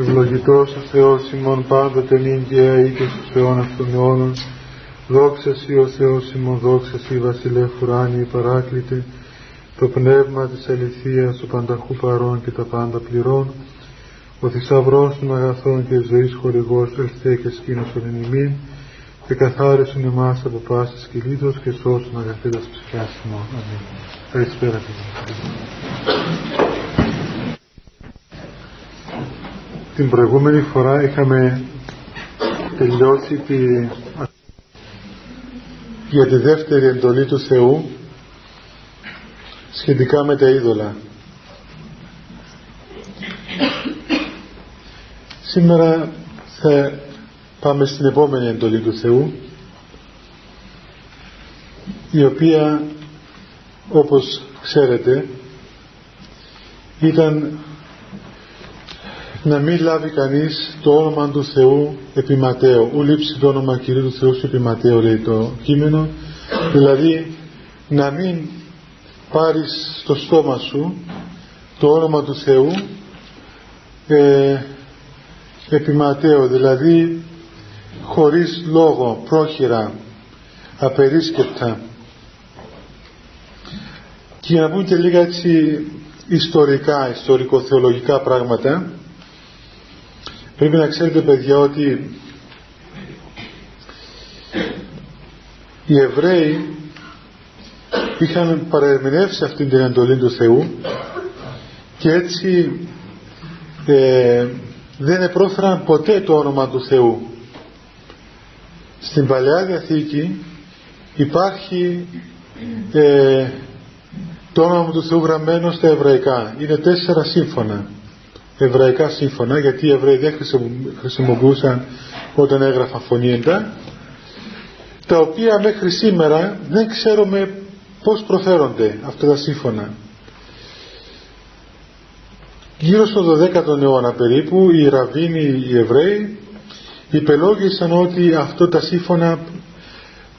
Ευλογητός ο Θεός ημών πάντοτε νυν και αεί και στους αιώνας των αιώνων. Δόξας Σοι ο Θεός ημών, δόξας Σοι βασιλεύ ουράνιοι παράκλητε, το πνεύμα της αληθείας του πανταχού παρών και τα πάντα πληρών, ο θησαυρός των αγαθών και ζωής χορηγός ελθέ και σκήνωσον εν ημίν, και καθάρισον εμάς από πάσης κυλίδος και σώσον αγαθήτας ψυχάς ημών. Αμήν. Καλησπέρα Την προηγούμενη φορά είχαμε τελειώσει τη... για τη δεύτερη εντολή του Θεού σχετικά με τα είδωλα. Σήμερα θα πάμε στην επόμενη εντολή του Θεού η οποία όπως ξέρετε ήταν να μην λάβει κανείς το όνομα του Θεού επί ου λείψει το όνομα Κυρίου του Θεού επί λέει το κείμενο. Δηλαδή να μην πάρεις στο στόμα σου το όνομα του Θεού ε, επί δηλαδή χωρίς λόγο, πρόχειρα, απερίσκεπτα. Και για να πούμε και λίγα έτσι ιστορικά, ιστορικοθεολογικά πράγματα Πρέπει να ξέρετε παιδιά ότι οι Εβραίοι είχαν παρερμηνεύσει αυτή την εντολή του Θεού και έτσι ε, δεν επρόφεραν ποτέ το όνομα του Θεού. Στην Παλαιά Διαθήκη υπάρχει ε, το όνομα του Θεού γραμμένο στα εβραϊκά. Είναι τέσσερα σύμφωνα εβραϊκά σύμφωνα γιατί οι Εβραίοι δεν χρησιμοποιούσαν όταν έγραφαν φωνήεντα τα οποία μέχρι σήμερα δεν ξέρουμε πώς προφέρονται αυτά τα σύμφωνα. Γύρω στο 12ο αιώνα περίπου οι Ραβίνοι οι Εβραίοι υπελόγισαν ότι αυτό τα σύμφωνα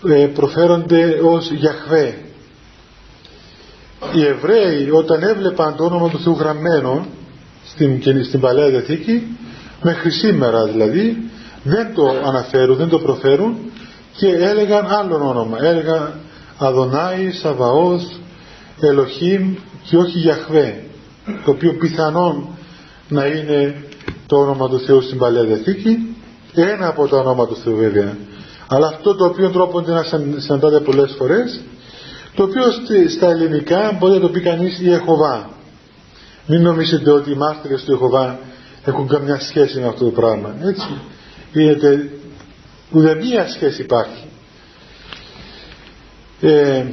ε, προφέρονται ως Γιαχβέ. Οι Εβραίοι όταν έβλεπαν το όνομα του Θεού γραμμένο στην, στην Παλαιά Διαθήκη μέχρι σήμερα δηλαδή δεν το αναφέρουν, δεν το προφέρουν και έλεγαν άλλο όνομα. Έλεγαν Αδονάη, Σαβαός Ελοχήμ και όχι Γιαχβέ το οποίο πιθανόν να είναι το όνομα του Θεού στην Παλαιά Διαθήκη ένα από τα ονόματα του Θεού βέβαια. Αλλά αυτό το οποίο τρόπονται να συναντάτε πολλές φορές το οποίο στα ελληνικά μπορεί να το πει κανείς η Εχωβά μην νομίζετε ότι οι μάρτυρες του Ιεχωβά έχουν καμιά σχέση με αυτό το πράγμα. Έτσι. Είδατε, ούτε μία σχέση υπάρχει. Ε,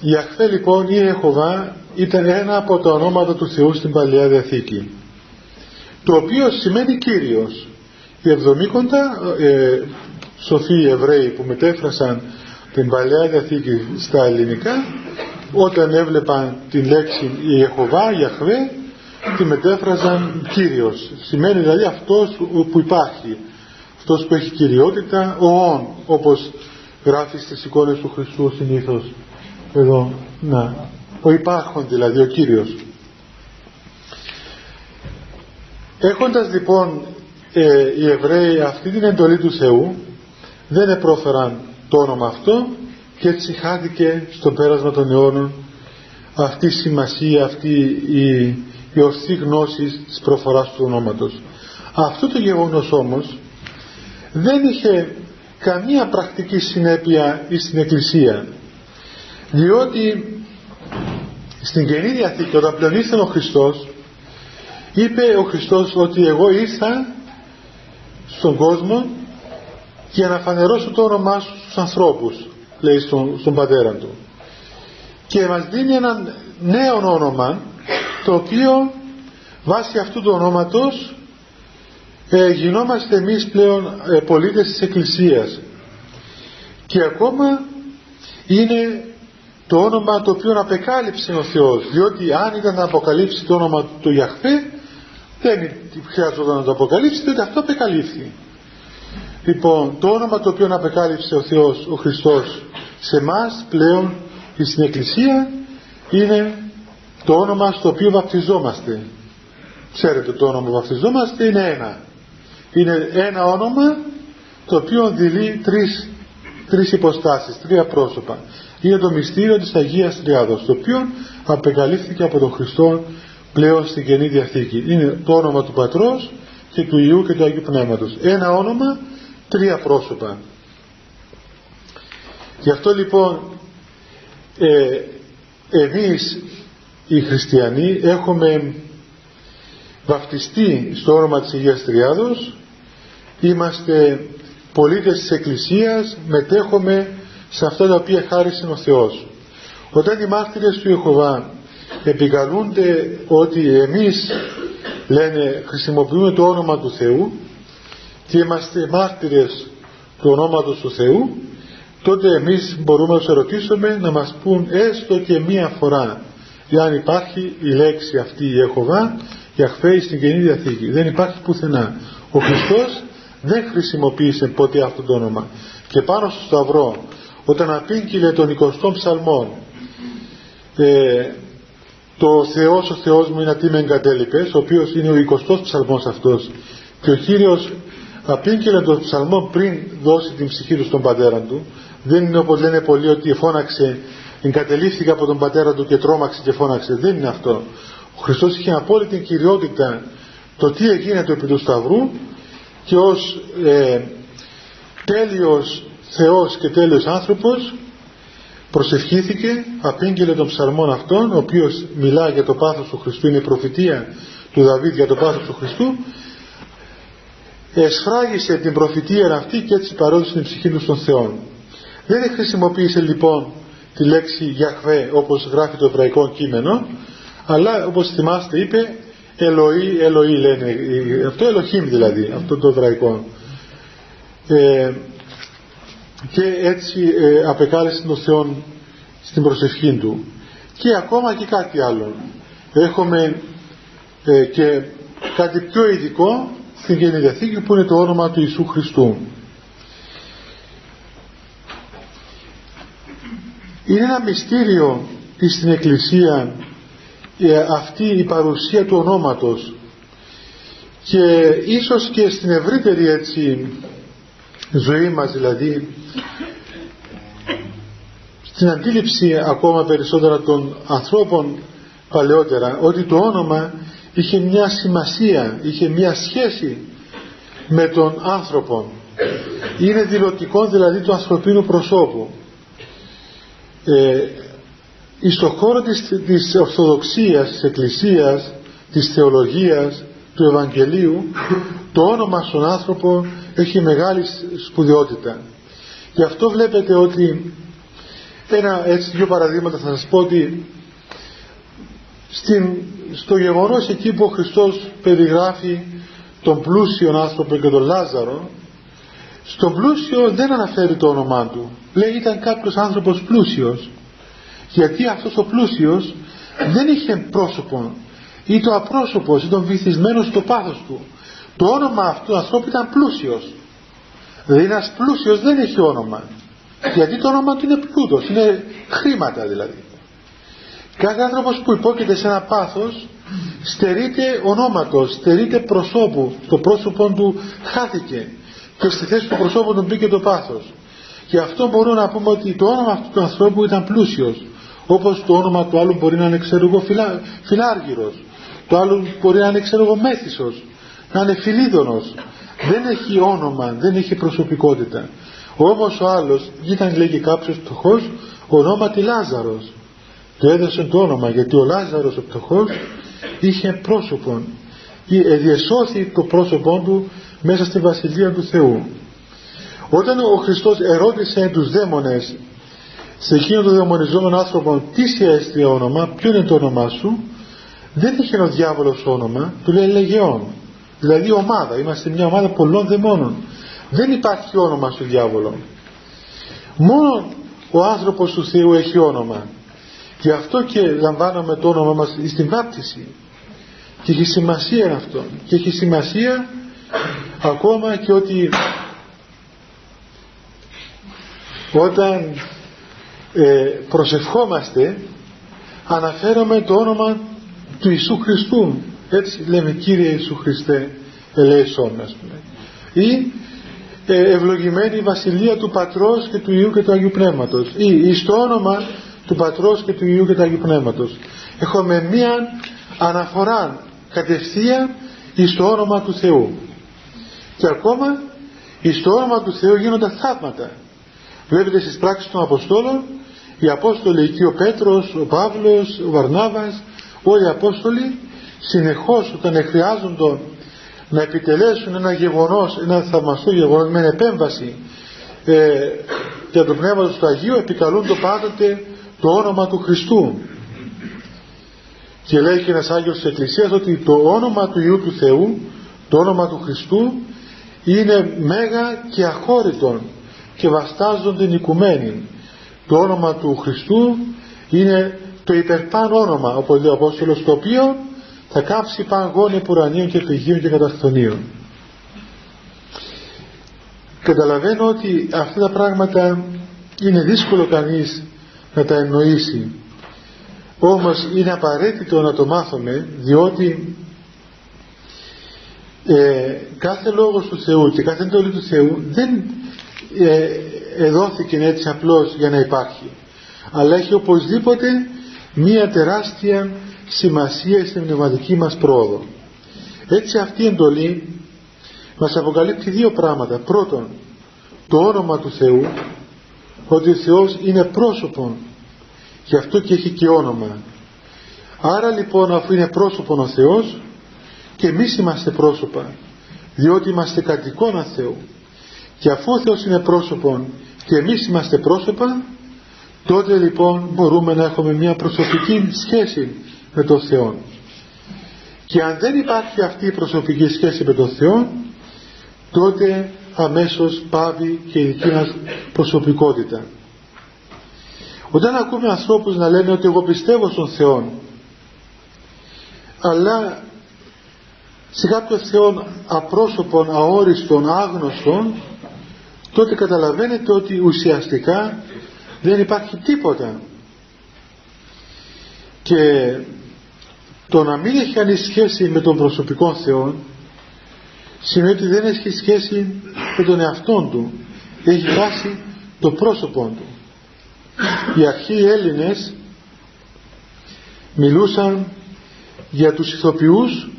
η Αχθέ λοιπόν η Ιεχωβά ήταν ένα από τα ονόματα του Θεού στην Παλαιά Διαθήκη το οποίο σημαίνει Κύριος οι εβδομήκοντα ε, σοφοί Εβραίοι που μετέφρασαν την Παλαιά Διαθήκη στα ελληνικά όταν έβλεπαν την λέξη Ιεχωβά, Ιαχβέ τη μετέφραζαν Κύριος. Σημαίνει δηλαδή αυτός που υπάρχει. Αυτός που έχει κυριότητα, ο όν, όπως γράφει στις εικόνες του Χριστού συνήθως. Εδώ, να. Ο υπάρχον δηλαδή, ο Κύριος. Έχοντας λοιπόν ε, οι Εβραίοι αυτή την εντολή του Θεού, δεν επρόφεραν το όνομα αυτό και έτσι χάθηκε στο πέρασμα των αιώνων αυτή η σημασία, αυτή η η ορθή γνώση της προφοράς του ονόματος. Αυτό το γεγονός όμως δεν είχε καμία πρακτική συνέπεια στην Εκκλησία διότι στην Καινή Διαθήκη όταν πλεονίσταν ο Χριστός είπε ο Χριστός ότι εγώ ήρθα στον κόσμο για να φανερώσω το όνομά σου στους ανθρώπους λέει στον, στον πατέρα του και μας δίνει ένα νέο όνομα το οποίο βάσει αυτού του ονόματος ε, γινόμαστε εμείς πλέον ε, πολίτες της Εκκλησίας. Και ακόμα είναι το όνομα το οποίο απεκάλυψε ο Θεός διότι αν ήταν να αποκαλύψει το όνομα του Ιαχβέ δεν χρειάζονταν να το αποκαλύψει διότι αυτό απεκαλύφθη. Λοιπόν το όνομα το οποίο απεκάλυψε ο Θεός ο Χριστός σε εμά πλέον στην Εκκλησία είναι το όνομα στο οποίο βαπτιζόμαστε. Ξέρετε το όνομα που βαπτιζόμαστε είναι ένα. Είναι ένα όνομα το οποίο δηλεί τρεις, τρεις υποστάσεις, τρία πρόσωπα. Είναι το μυστήριο της Αγίας Τριάδος, το οποίο απεκαλύφθηκε από τον Χριστό πλέον στην Καινή Διαθήκη. Είναι το όνομα του Πατρός και του Ιού και του Αγίου Πνεύματος. Ένα όνομα, τρία πρόσωπα. Γι' αυτό λοιπόν ε, εμείς οι χριστιανοί έχουμε βαφτιστεί στο όνομα της Αγίας Τριάδος είμαστε πολίτες της Εκκλησίας μετέχουμε σε αυτά τα οποία χάρισε ο Θεός. Όταν οι μάρτυρες του Ιεχωβά επικαλούνται ότι εμείς λένε χρησιμοποιούμε το όνομα του Θεού και είμαστε μάρτυρες του ονόματος του Θεού τότε εμείς μπορούμε να τους ερωτήσουμε να μας πούν έστω και μία φορά εάν υπάρχει η λέξη αυτή η Ιεχωβά Ιαχβέ στην Καινή Διαθήκη. Δεν υπάρχει πουθενά. Ο Χριστός δεν χρησιμοποίησε ποτέ αυτό το όνομα. Και πάνω στο Σταυρό όταν απήγγειλε τον 20ο ψαλμό ε, το Θεός ο Θεός μου είναι ατί με εγκατέλειπες ο οποίος είναι ο 20ος ψαλμός αυτός. Και ο Κύριος απήγγειλε τον ψαλμό πριν δώσει την ψυχή του στον πατέρα του. Δεν είναι όπως λένε πολλοί ότι φώναξε εγκατελείφθηκα από τον πατέρα του και τρόμαξε και φώναξε δεν είναι αυτό ο Χριστός είχε απόλυτη κυριότητα το τι έγινε επί του Σταυρού και ως ε, τέλειος Θεός και τέλειος άνθρωπος προσευχήθηκε, απήγγειλε τον ψαλμόν αυτόν, ο οποίος μιλά για το πάθος του Χριστού, είναι η προφητεία του Δαβίδ για το πάθος του Χριστού, εσφράγισε την προφητεία αυτή και έτσι παρόδησε την ψυχή του στον Θεό. Δεν χρησιμοποίησε λοιπόν τη λέξη Γιαχβέ όπως γράφει το εβραϊκό κείμενο, αλλά όπως θυμάστε είπε Ελοή, Ελοή λένε, αυτό Ελοχήμ δηλαδή, αυτό το εβραϊκό. Ε, και έτσι ε, απεκάλεσε τον Θεό στην προσευχή του. Και ακόμα και κάτι άλλο. Έχουμε ε, και κάτι πιο ειδικό στην Καινή Διαθήκη που είναι το όνομα του Ιησού Χριστού είναι ένα μυστήριο στην Εκκλησία ε, αυτή η παρουσία του ονόματος. Και ίσως και στην ευρύτερη έτσι ζωή μας δηλαδή στην αντίληψη ακόμα περισσότερα των ανθρώπων παλαιότερα ότι το όνομα είχε μια σημασία, είχε μια σχέση με τον άνθρωπο. Είναι δηλωτικό δηλαδή του ανθρωπίνου προσώπου ε, στο χώρο της, της Ορθοδοξίας, της Εκκλησίας, της Θεολογίας, του Ευαγγελίου το όνομα στον άνθρωπο έχει μεγάλη σπουδαιότητα. Γι' αυτό βλέπετε ότι ένα έτσι δύο παραδείγματα θα σας πω ότι στην, στο γεγονός εκεί που ο Χριστός περιγράφει τον πλούσιο άνθρωπο και τον Λάζαρο στον πλούσιο δεν αναφέρει το όνομά του. Λέει ήταν κάποιος άνθρωπος πλούσιος γιατί αυτός ο πλούσιος δεν είχε πρόσωπο ή το απρόσωπος ή τον βυθισμένο στο πάθος του. Το όνομα αυτού του ανθρώπου ήταν πλούσιος. Δηλαδή ένας πλούσιος δεν έχει όνομα. Γιατί το όνομα του είναι πλούτος είναι χρήματα δηλαδή. Κάθε άνθρωπος που υπόκειται σε ένα πάθος στερείται ονόματος στερείται προσώπου. Το πρόσωπο του χάθηκε και στη θέση του προσώπου του μπήκε το πάθος. Και αυτό μπορούμε να πούμε ότι το όνομα αυτού του ανθρώπου ήταν πλούσιος. Όπως το όνομα του άλλου μπορεί να είναι ξέρω εγώ φιλά, φιλάργυρος. Το άλλο μπορεί να είναι ξέρω εγώ μέθησος. Να είναι φιλίδωνος. Δεν έχει όνομα, δεν έχει προσωπικότητα. Όμως ο άλλος ήταν λέγει κάποιος πτωχός ονόματι Λάζαρος. Του έδωσε το όνομα γιατί ο Λάζαρος ο πτωχός είχε πρόσωπο ή διεσώθη το πρόσωπό του μέσα στη Βασιλεία του Θεού. Όταν ο Χριστός ερώτησε τους δαίμονες σε εκείνο τον δαιμονιζόμενο άνθρωπο τι σε έστειλε όνομα, ποιο είναι το όνομά σου δεν είχε ο διάβολος όνομα του λέει Λεγεών δηλαδή ομάδα, είμαστε μια ομάδα πολλών δαιμόνων. Δεν υπάρχει όνομα στο διάβολο. Μόνο ο άνθρωπος του Θεού έχει όνομα. Γι' αυτό και λαμβάνουμε το όνομα μας στην βάπτιση. Και έχει σημασία αυτό. Και έχει σημασία ακόμα και ότι όταν ε, προσευχόμαστε αναφέρομαι το όνομα του Ιησού Χριστού. Έτσι λέμε Κύριε Ιησού Χριστέ ελέησόν ας πούμε ή ε, ευλογημένη η βασιλεία του Πατρός και του Ιού και του Αγίου Πνεύματος. Ή στο όνομα του Πατρός και του Ιού και του Αγίου Πνεύματος έχουμε μία αναφορά κατευθείαν στο όνομα του Θεού και ακόμα στο όνομα του Θεού γίνονται θαύματα. Βλέπετε στις πράξεις των Αποστόλων οι Απόστολοι εκεί ο Πέτρος, ο Παύλος, ο Βαρνάβας όλοι οι Απόστολοι συνεχώς όταν χρειάζονται να επιτελέσουν ένα γεγονός, ένα θαυμαστό γεγονός με επέμβαση ε, για το Πνεύμα του Αγίου επικαλούν το πάντοτε το όνομα του Χριστού. Και λέει και ένας Άγιος της Εκκλησίας ότι το όνομα του Ιού του Θεού το όνομα του Χριστού είναι μέγα και αχώρητον και βαστάζονται οικουμένοι το όνομα του Χριστού είναι το υπερπάν όνομα όπως λέει ο Απόστολος το οποίο θα κάψει παν γόνοι πουρανίων και πηγείων και καταστονίων. Καταλαβαίνω ότι αυτά τα πράγματα είναι δύσκολο κανείς να τα εννοήσει. Όμως είναι απαραίτητο να το μάθουμε διότι ε, κάθε λόγος του Θεού και κάθε εντολή του Θεού δεν ε, εδόθηκε έτσι απλώς για να υπάρχει. Αλλά έχει οπωσδήποτε μία τεράστια σημασία στην πνευματική μας πρόοδο. Έτσι αυτή η εντολή μας αποκαλύπτει δύο πράγματα. Πρώτον το όνομα του Θεού ότι ο Θεός είναι πρόσωπο γι' αυτό και έχει και όνομα. Άρα λοιπόν αφού είναι πρόσωπο ο Θεός και εμείς είμαστε πρόσωπα διότι είμαστε κατ' εικόνα Θεού. Και αφού ο Θεός είναι πρόσωπο και εμείς είμαστε πρόσωπα τότε λοιπόν μπορούμε να έχουμε μια προσωπική σχέση με τον Θεό. Και αν δεν υπάρχει αυτή η προσωπική σχέση με τον Θεό τότε αμέσως πάβει και η δική μας προσωπικότητα. Όταν ακούμε ανθρώπους να λένε ότι εγώ πιστεύω στον Θεό αλλά σε κάποιο Θεό απρόσωπον, αόριστον, άγνωστον τότε καταλαβαίνετε ότι ουσιαστικά δεν υπάρχει τίποτα. Και το να μην έχει κανείς σχέση με τον προσωπικό Θεό σημαίνει ότι δεν έχει σχέση με τον εαυτό του. Έχει χάσει το πρόσωπό του. Οι αρχαίοι Έλληνες μιλούσαν για τους ηθοποιούς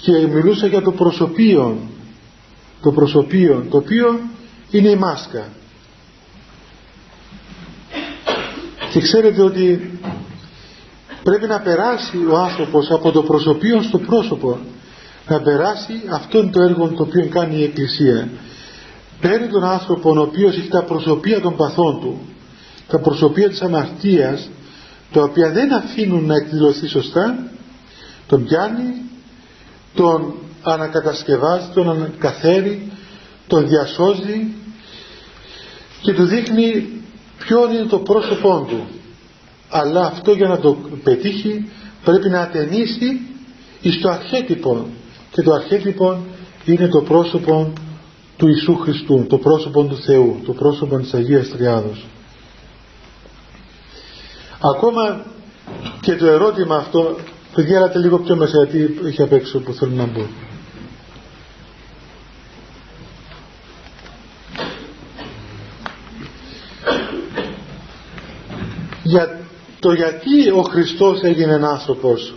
και μιλούσαν για το προσωπείο το προσωπείο το οποίο είναι η μάσκα. Και ξέρετε ότι πρέπει να περάσει ο άνθρωπος από το προσωπείο στο πρόσωπο. Να περάσει αυτό το έργο το οποίο κάνει η Εκκλησία. Παίρνει τον άνθρωπο ο οποίος έχει τα προσωπία των παθών του. Τα προσωπία της αμαρτίας τα οποία δεν αφήνουν να εκδηλωθεί σωστά τον πιάνει τον ανακατασκευάζει τον ανακαθαίρει τον διασώζει και του δείχνει ποιο είναι το πρόσωπό του. Αλλά αυτό για να το πετύχει πρέπει να ατενίσει εις το αρχέτυπο. Και το αρχέτυπο είναι το πρόσωπο του Ιησού Χριστού το πρόσωπο του Θεού το πρόσωπο της Αγίας Τριάδος. Ακόμα και το ερώτημα αυτό παιδιά έλατε λίγο πιο μέσα γιατί έχει απ' έξω που θέλω να μπω για το γιατί ο Χριστός έγινε άνθρωπος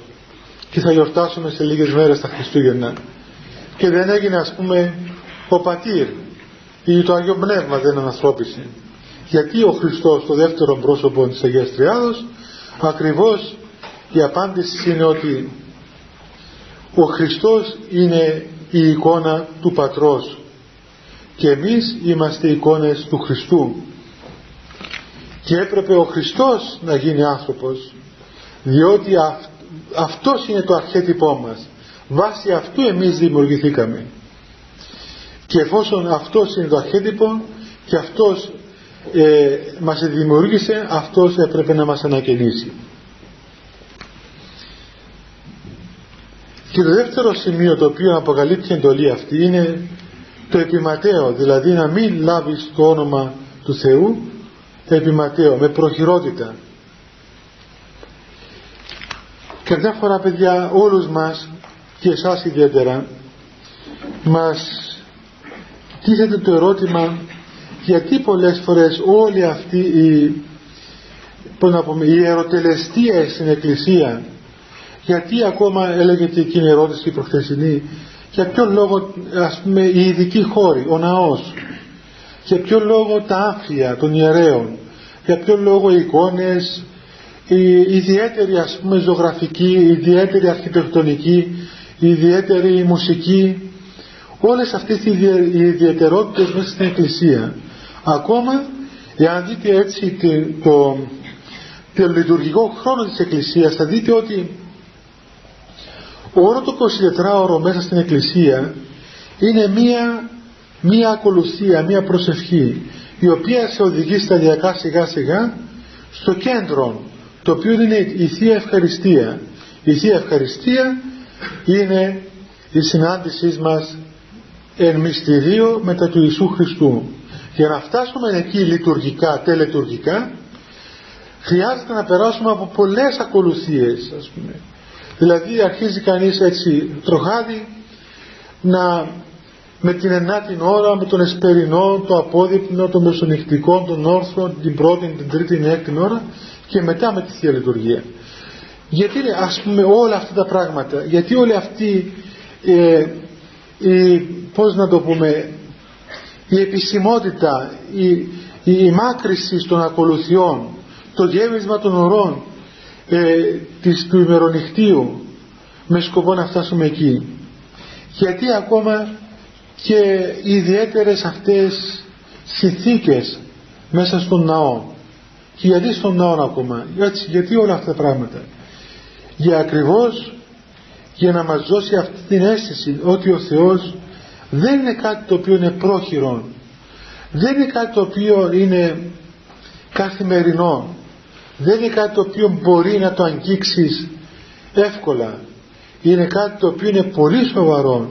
και θα γιορτάσουμε σε λίγες μέρες τα Χριστούγεννα και δεν έγινε ας πούμε ο πατήρ ή το Άγιο Πνεύμα δεν αναθρώπισε γιατί ο Χριστός το δεύτερο πρόσωπο της Αγίας Τριάδος ακριβώς η απάντηση είναι ότι ο Χριστός είναι η εικόνα του Πατρός και εμείς είμαστε εικόνες του Χριστού. Και έπρεπε ο Χριστός να γίνει άνθρωπος διότι αυ, αυτός είναι το αρχέτυπό μας. Βάσει αυτού εμείς δημιουργηθήκαμε. Και εφόσον αυτός είναι το αρχέτυπο και αυτός ε, μας δημιούργησε αυτός έπρεπε να μας ανακαινήσει και το δεύτερο σημείο το οποίο αποκαλύπτει η εντολή αυτή είναι το επιματέο δηλαδή να μην λάβεις το όνομα του Θεού επιματέο με προχειρότητα. Καμιά φορά παιδιά όλους μας και εσάς ιδιαίτερα μας τίθεται το ερώτημα γιατί πολλές φορές όλη αυτή η, πώς να πούμε, η ερωτελεστία στην Εκκλησία γιατί ακόμα έλεγε και εκείνη η ερώτηση η προχθεσινή για ποιο λόγο ας πούμε οι ειδικοί χώροι, ο ναός για ποιο λόγο τα άφια των ιερέων για ποιο λόγο οι εικόνες η ιδιαίτερη ας πούμε ζωγραφική η ιδιαίτερη αρχιτεκτονική η ιδιαίτερη μουσική όλες αυτές οι ιδιαιτερότητες μέσα στην Εκκλησία. Ακόμα εάν δείτε έτσι το, το, λειτουργικό χρόνο της Εκκλησίας θα δείτε ότι όλο το 24ωρο μέσα στην Εκκλησία είναι μία, μία ακολουθία, μία προσευχή η οποία σε οδηγεί σταδιακά σιγά σιγά στο κέντρο το οποίο είναι η Θεία Ευχαριστία. Η Θεία Ευχαριστία είναι η συνάντησή μας εν μυστηρίο μετά του Ιησού Χριστού. Για να φτάσουμε εκεί λειτουργικά, τελετουργικά χρειάζεται να περάσουμε από πολλές ακολουθίες ας πούμε δηλαδή αρχίζει κανείς έτσι τροχάδι να με την ενάτη ώρα, με τον εσπερινό, το απόδειπνο, το μεσονυχτικό, τον όρθρο, την πρώτη, την τρίτη, την έκτη ώρα και μετά με τη Θεία Λειτουργία. Γιατί ας πούμε όλα αυτά τα πράγματα, γιατί όλη αυτή ε, η, πώς να το πούμε, η επισημότητα, η, η, η μάκρυση των ακολουθιών, το γέμισμα των ωρών ε, της, του ημερονυχτίου. Με σκοπό να φτάσουμε εκεί. Γιατί ακόμα και οι ιδιαίτερες αυτές συνθήκες μέσα στον ναό. Και γιατί στον ναό ακόμα. Γιατί, γιατί όλα αυτά τα πράγματα. Για ακριβώς για να μας δώσει αυτή την αίσθηση ότι ο Θεός δεν είναι κάτι το οποίο είναι πρόχειρο δεν είναι κάτι το οποίο είναι καθημερινό δεν είναι κάτι το οποίο μπορεί να το αγγίξεις εύκολα. Είναι κάτι το οποίο είναι πολύ σοβαρό.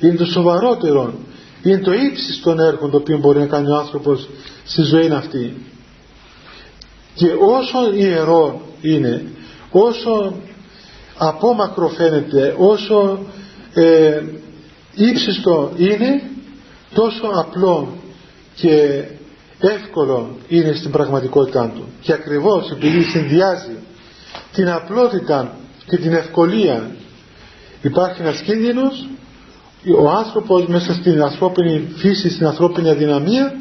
Είναι το σοβαρότερο είναι το ύψιστο των έργων το οποίο μπορεί να κάνει ο άνθρωπος στη ζωή αυτή. Και όσο ιερό είναι όσο απόμακρο φαίνεται όσο ε, ύψιστο είναι τόσο απλό και εύκολο είναι στην πραγματικότητά του. Και ακριβώς επειδή συνδυάζει την απλότητα και την ευκολία υπάρχει ένας κίνδυνος ο άνθρωπος μέσα στην ανθρώπινη φύση, στην ανθρώπινη αδυναμία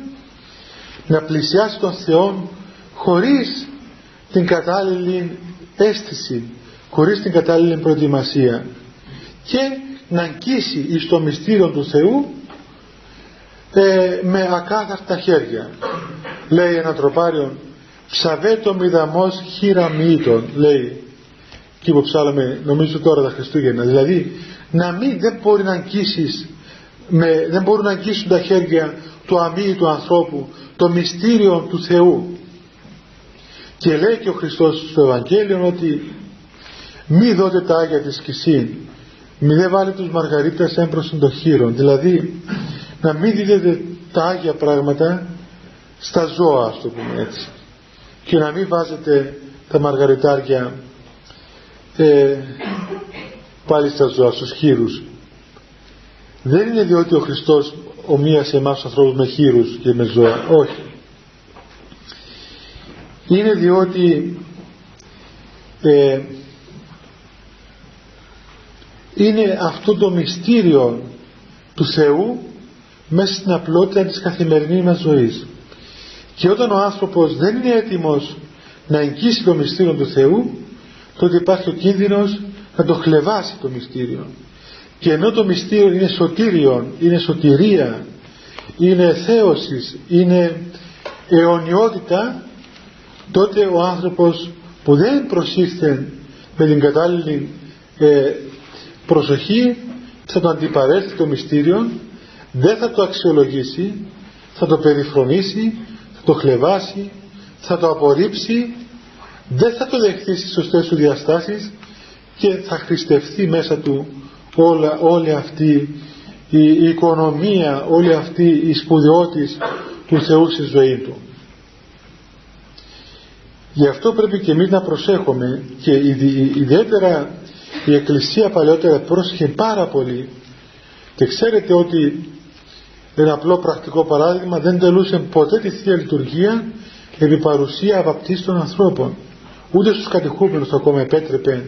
να πλησιάσει τον Θεό χωρίς την κατάλληλη αίσθηση, χωρίς την κατάλληλη προετοιμασία και να αγγίσει εις το μυστήριο του Θεού ε, με ακάθαρτα χέρια. Λέει ένα τροπάριο ψαβέτο μηδαμός χειραμήτων λέει. Και που ψάλαμε νομίζω τώρα τα Χριστούγεννα. Δηλαδή να μην δεν μπορεί να αγγίσεις με, δεν μπορούν να αγγίσουν τα χέρια του αμύη του ανθρώπου το μυστήριο του Θεού. Και λέει και ο Χριστός στο Ευαγγέλιο ότι μη δώτε τα Άγια της Κισήν μη δεν βάλει τους μαργαρίτες έμπροσιν το χείρον δηλαδή να μην δίδετε τα Άγια πράγματα στα ζώα ας το πούμε έτσι. Και να μην βάζετε τα μαργαριτάρια ε, πάλι στα ζώα, στους χείρους. Δεν είναι διότι ο Χριστός ομοίασε εμάς τους ανθρώπους με χείρους και με ζώα. Όχι. Είναι διότι ε, είναι αυτό το μυστήριο του Θεού μέσα στην απλότητα της καθημερινής μας ζωής. Και όταν ο άνθρωπος δεν είναι έτοιμος να εγγύσει το μυστήριο του Θεού τότε υπάρχει ο κίνδυνος να το χλεβάσει το μυστήριο. Και ενώ το μυστήριο είναι σωτήριο είναι σωτηρία είναι θέωσης είναι αιωνιότητα τότε ο άνθρωπος που δεν προσήφθεν με την κατάλληλη ε, προσοχή θα το αντιπαρέλθει το μυστήριο δεν θα το αξιολογήσει θα το περιφρονήσει θα το χλεβάσει θα το απορρίψει δεν θα το δεχθεί στις σωστές του διαστάσεις και θα χρηστευτεί μέσα του όλα, όλη αυτή η, οικονομία, όλη αυτή η σπουδαιότης του Θεού στη ζωή του. Γι' αυτό πρέπει και εμείς να προσέχουμε και ιδιαίτερα η Εκκλησία παλαιότερα πρόσεχε πάρα πολύ και ξέρετε ότι ένα απλό πρακτικό παράδειγμα δεν τελούσε ποτέ τη Θεία Λειτουργία επί παρουσία βαπτίστων ανθρώπων. Ούτε στους κατηχούμενους ακόμα επέτρεπε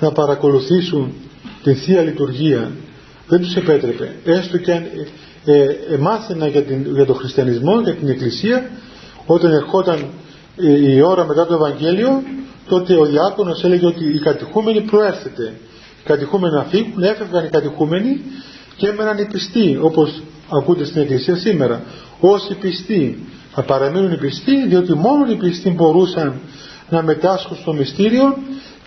να παρακολουθήσουν τη Θεία Λειτουργία. Δεν τους επέτρεπε. Έστω και αν ε, ε, μάθαιναν για, για τον χριστιανισμό, για την Εκκλησία όταν ερχόταν ε, η ώρα μετά το Ευαγγέλιο τότε ο διάκονος έλεγε ότι οι κατηχούμενοι προέρθετε οι κατηχούμενοι να φύγουν, έφευγαν οι κατηχούμενοι και έμεναν οι πιστοί όπως ακούτε στην Εκκλησία σήμερα όσοι πιστοί θα παραμείνουν οι πιστοί διότι μόνο οι πιστοί μπορούσαν να μετάσχουν στο μυστήριο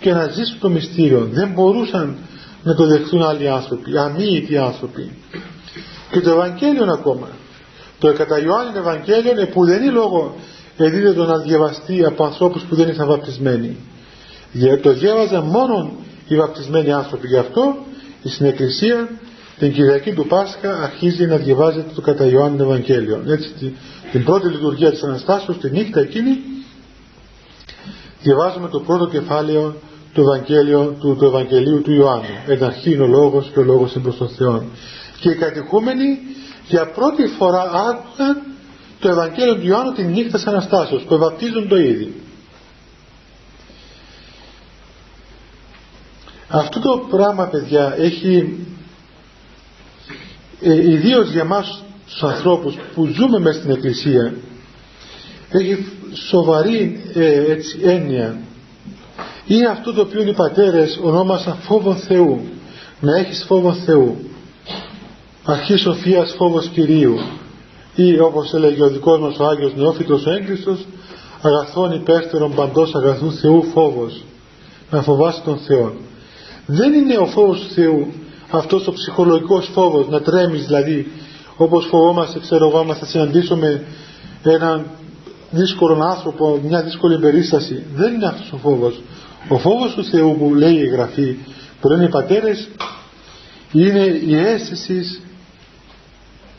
και να ζήσουν το μυστήριο. Δεν μπορούσαν να το δεχθούν άλλοι άνθρωποι αμύητοι άνθρωποι. Και το Ευαγγέλιο ακόμα. Το κατά Ιωάννη Ευαγγέλιο που δεν είναι λόγο εδίδεται να διαβαστεί από ανθρώπους που δεν ήταν βαπτισμένοι. Το διάβαζαν μόνο οι βαπτισμένοι άνθρωποι. Γι' αυτό στην Εκκλησία την Κυριακή του Πάσχα αρχίζει να διαβάζεται το κατά Ιωάννη Ευαγγέλιο. Έτσι την πρώτη λειτουργία της Αναστάσεως τη νύχτα εκείνη διαβάζουμε το πρώτο κεφάλαιο του, Ευαγγέλιο, του, του Ευαγγελίου του Ιωάννου. Εν αρχή είναι ο λόγος και ο λόγος είναι προς τον Θεό. Και οι κατοικούμενοι για πρώτη φορά άκουγαν το Ευαγγέλιο του Ιωάννου την νύχτα της Αναστάσεως που ευαπτίζουν το ίδιο αυτό το πράγμα παιδιά έχει ε, ιδίως για μας τους ανθρώπους που ζούμε μέσα στην Εκκλησία έχει σοβαρή ε, έτσι, έννοια. Είναι αυτό το οποίο οι πατέρες ονόμασαν φόβο Θεού να έχεις φόβο Θεού. Αρχή σοφίας φόβος Κυρίου. Ή όπως έλεγε ο δικός μας ο Άγιος Νεόφυτος ο Έγκλειστος αγαθών υπέστερων παντός αγαθού Θεού φόβος να φοβάσει τον Θεό δεν είναι ο φόβος του Θεού αυτός ο ψυχολογικός φόβος να τρέμεις δηλαδή όπως φοβόμαστε ξέρω εγώ θα συναντήσουμε έναν δύσκολο άνθρωπο μια δύσκολη περίσταση δεν είναι αυτός ο φόβος. Ο φόβος του Θεού που λέει η Γραφή που λένε οι πατέρες είναι η αίσθηση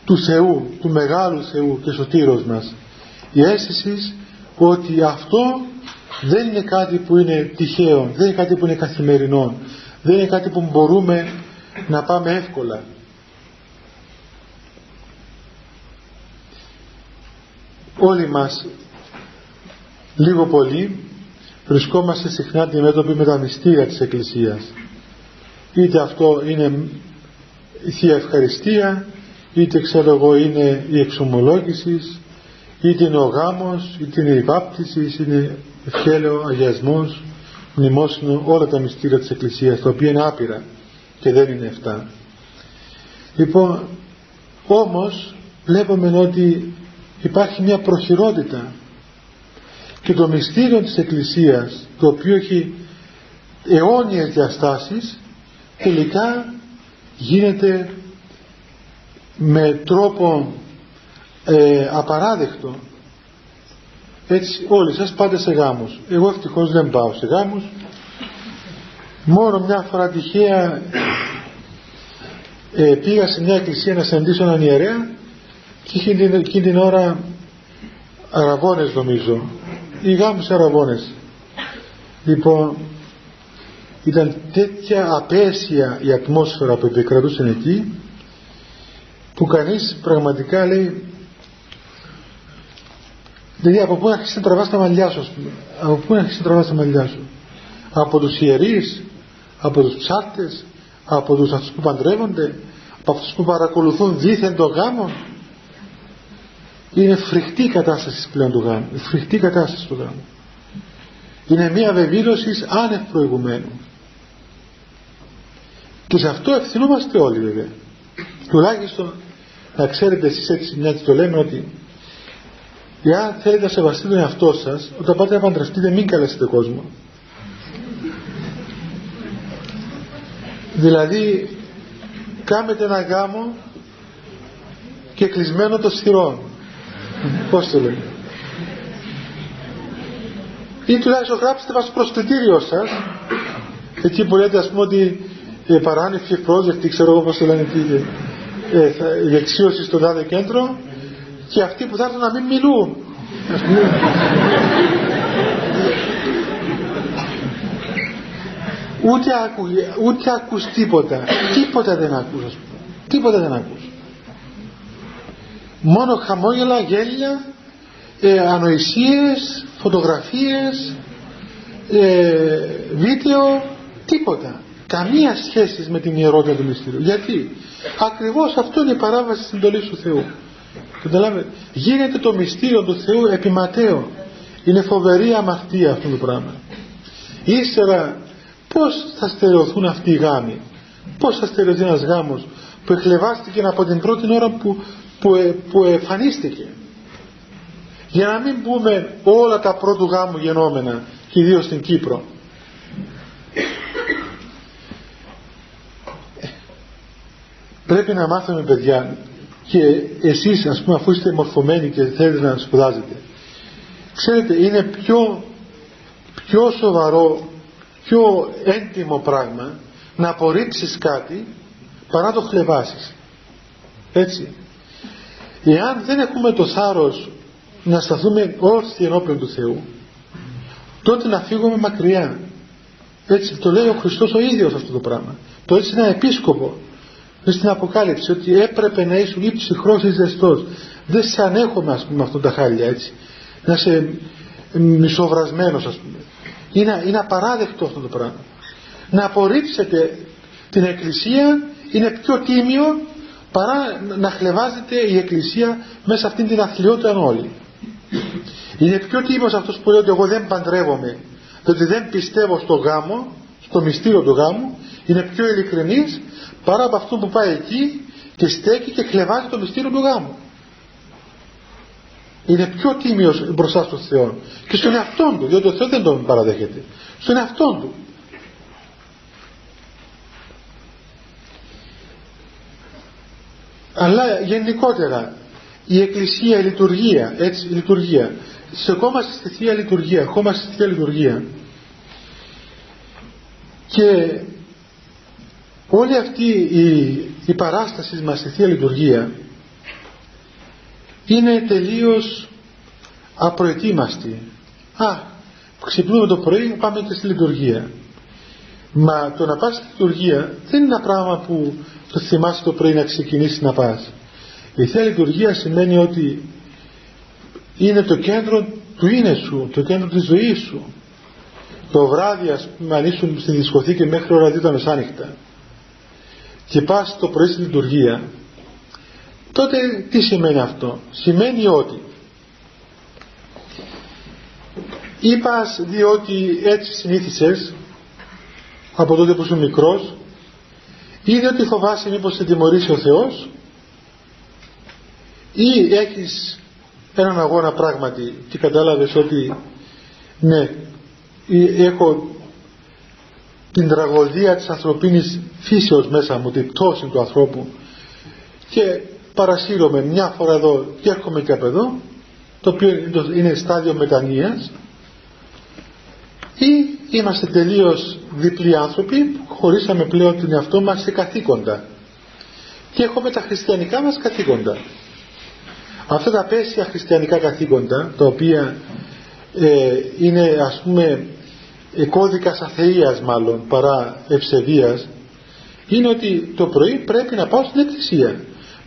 του Θεού, του μεγάλου Θεού και σωτήρος μας. Η αίσθηση ότι αυτό δεν είναι κάτι που είναι τυχαίο δεν είναι κάτι που είναι καθημερινό δεν είναι κάτι που μπορούμε να πάμε εύκολα. Όλοι μας λίγο πολύ βρισκόμαστε συχνά αντιμέτωποι με τα μυστήρια της Εκκλησίας. Είτε αυτό είναι η Θεία Ευχαριστία είτε ξέρω εγώ είναι η εξομολόγησης είτε είναι ο γάμος είτε είναι η βάπτισης είτε είναι ευχέλαιο, αγιασμός μνημόσυνο όλα τα μυστήρια της Εκκλησίας τα οποία είναι άπειρα και δεν είναι αυτά λοιπόν όμως βλέπουμε ότι υπάρχει μια προχειρότητα και το μυστήριο της Εκκλησίας το οποίο έχει αιώνιες διαστάσεις τελικά γίνεται με τρόπο ε, απαράδεκτο. Έτσι όλοι σας πάτε σε γάμους. Εγώ ευτυχώς δεν πάω σε γάμους μόνο μια φορά τυχαία ε, πήγα σε μια εκκλησία να συναντήσω έναν ιερέα και εκείνη την, την ώρα αραβώνες νομίζω. Οι γάμους αραβώνες. Λοιπόν ήταν τέτοια απέσια η ατμόσφαιρα που επικρατούσε εκεί που κανείς πραγματικά λέει δηλαδή από πού να αρχίσει να τραβάς τα μαλλιά σου από πού να αρχίσει να τραβάς τα μαλλιά σου. Από τους ιερείς από τους ψάρτες από τους αυτούς που παντρεύονται από αυτούς που παρακολουθούν δίθεν το γάμο είναι φρικτή η κατάσταση πλέον του γάμου φρικτή η κατάσταση του γάμου. Είναι μια βεβήλωση άνευ προηγουμένου. Και σε αυτό ευθυνόμαστε όλοι βέβαια. Τουλάχιστον να ξέρετε εσείς έτσι μια και το λέμε ότι εάν θέλετε να σεβαστείτε τον εαυτό σας όταν πάτε να παντρευτείτε μην καλέσετε κόσμο δηλαδή κάμετε ένα γάμο και κλεισμένο το θυρών πώς το λένε ή τουλάχιστον γράψτε μας στο προσκλητήριο σας εκεί που λέτε ας πούμε ότι ε, παράνευκη project ξέρω εγώ πώς το λένε τι, ε, η εξίωση στο τάδε κέντρο και αυτοί που θα έρθουν να μην μιλούν ούτε, ακού, ούτε ακούς τίποτα τίποτα δεν ακούς ας πούμε. τίποτα δεν ακούς μόνο χαμόγελα, γέλια, ε, ανοησίες, φωτογραφίες, ε, βίντεο, τίποτα. Καμία σχέση με την ιερότητα του μυστήριου. Γιατί; Ακριβώς αυτό είναι η παράβαση της εντολής του Θεού. Καταλάβετε; Γίνεται το μυστήριο του Θεού επιματέο. Είναι φοβερή αμαρτία αυτό το πράγμα. Ύστερα πώς θα στερεωθούν αυτοί οι γάμοι; Πώς θα στερεωθεί ένας γάμος που εχλεβάστηκε από την πρώτη ώρα που, που, ε, που εμφανίστηκε; Για να μην πούμε όλα τα πρώτου γάμου γενόμενα και ιδίως στην Κύπρο. Πρέπει να μάθουμε παιδιά και εσείς ας πούμε αφού είστε μορφωμένοι και θέλετε να σπουδάζετε ξέρετε είναι πιο πιο σοβαρό πιο έντιμο πράγμα να απορρίψεις κάτι παρά να το χλεβάσεις. Έτσι. Εάν δεν έχουμε το θάρρος να σταθούμε όρθιοι ενώπιον του Θεού τότε να φύγουμε μακριά. Έτσι το λέει ο Χριστός ο ίδιος αυτό το πράγμα. Το έτσι ένα επίσκοπο στην Αποκάλυψη ότι έπρεπε να ήσουν ή ψυχρός ή ζεστός. Δεν σε ανέχομαι ας πούμε αυτά τα χάλια έτσι. Να είσαι μισοβρασμένος ας πούμε είναι, είναι απαράδεκτο αυτό το πράγμα. Να απορρίψετε την εκκλησία είναι πιο τίμιο παρά να χλεβάζεται η εκκλησία μέσα αυτήν την αθλειότητα όλοι είναι πιο τίμιος αυτός που λέει ότι εγώ δεν παντρεύομαι ότι δεν πιστεύω στο γάμο στο μυστήριο του γάμου. Είναι πιο ειλικρινής παρά από αυτό που πάει εκεί και στέκει και χλεβάζει το μυστήριο του γάμου είναι πιο τίμιος μπροστά στον Θεό και στον εαυτό του διότι ο Θεός δεν τον παραδέχεται. Στον εαυτό του. Αλλά γενικότερα η εκκλησία, η λειτουργία έτσι η λειτουργία σε κόμμα στη Θεία Λειτουργία κόμμα στη Θεία Λειτουργία. Και όλη αυτή η, η παράσταση μας στη Θεία Λειτουργία είναι τελείως απροετοίμαστη. Α, ξυπνούμε το πρωί, πάμε και στη λειτουργία. Μα το να πας στη λειτουργία δεν είναι ένα πράγμα που το θυμάσαι το πρωί να ξεκινήσεις να πας. Η Θεία Λειτουργία σημαίνει ότι είναι το κέντρο του είναι σου, το κέντρο της ζωής σου. Το βράδυ ας πούμε αν ήσουν στη δισκοθήκη μέχρι ώρα δύο τα μεσάνυχτα και πας το πρωί στη λειτουργία τότε τι σημαίνει αυτό; Σημαίνει ότι είπας διότι έτσι συνήθισες από τότε που είσαι μικρός ή διότι φοβάσαι μήπως σε τιμωρήσει ο Θεός ή έχεις έναν αγώνα πράγματι και κατάλαβες ότι ναι έχω την τραγωδία της ανθρωπίνης φύσεως μέσα μου, την πτώση του ανθρώπου και παρασύρωμαι μια φορά εδώ και έρχομαι και από εδώ το οποίο είναι στάδιο μετανοίας ή είμαστε τελείως διπλοί άνθρωποι που χωρίσαμε πλέον την εαυτό μας σε καθήκοντα. Και έχουμε τα χριστιανικά μας καθήκοντα. Αυτά τα πέσια χριστιανικά καθήκοντα τα οποία ε, είναι ας πούμε κώδικας αθείας μάλλον παρά ευσεβίας είναι ότι το πρωί πρέπει να πάω στην εκκλησία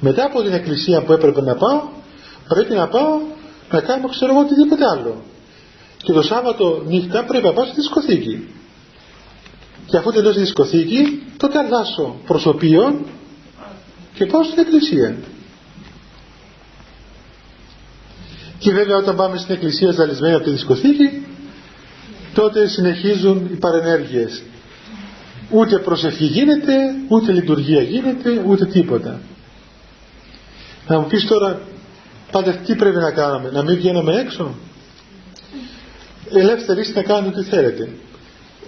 μετά από την εκκλησία που έπρεπε να πάω πρέπει να πάω να κάνω ξέρω εγώ οτιδήποτε άλλο. Και το Σάββατο νύχτα πρέπει να πάω στη δισκοθήκη. Και αφού τελειώσει τη δισκοθήκη τότε αλλάσω προσωπείο και πάω στην εκκλησία. Και βέβαια όταν πάμε στην εκκλησία ζαλισμένη από τη δισκοθήκη τότε συνεχίζουν οι παρενέργειες. Ούτε προσευχή γίνεται ούτε λειτουργία γίνεται ούτε τίποτα να μου πεις τώρα πάντα τι πρέπει να κάνουμε να μην βγαίνουμε έξω. Ελεύθεροι να κάνετε ό,τι θέλετε.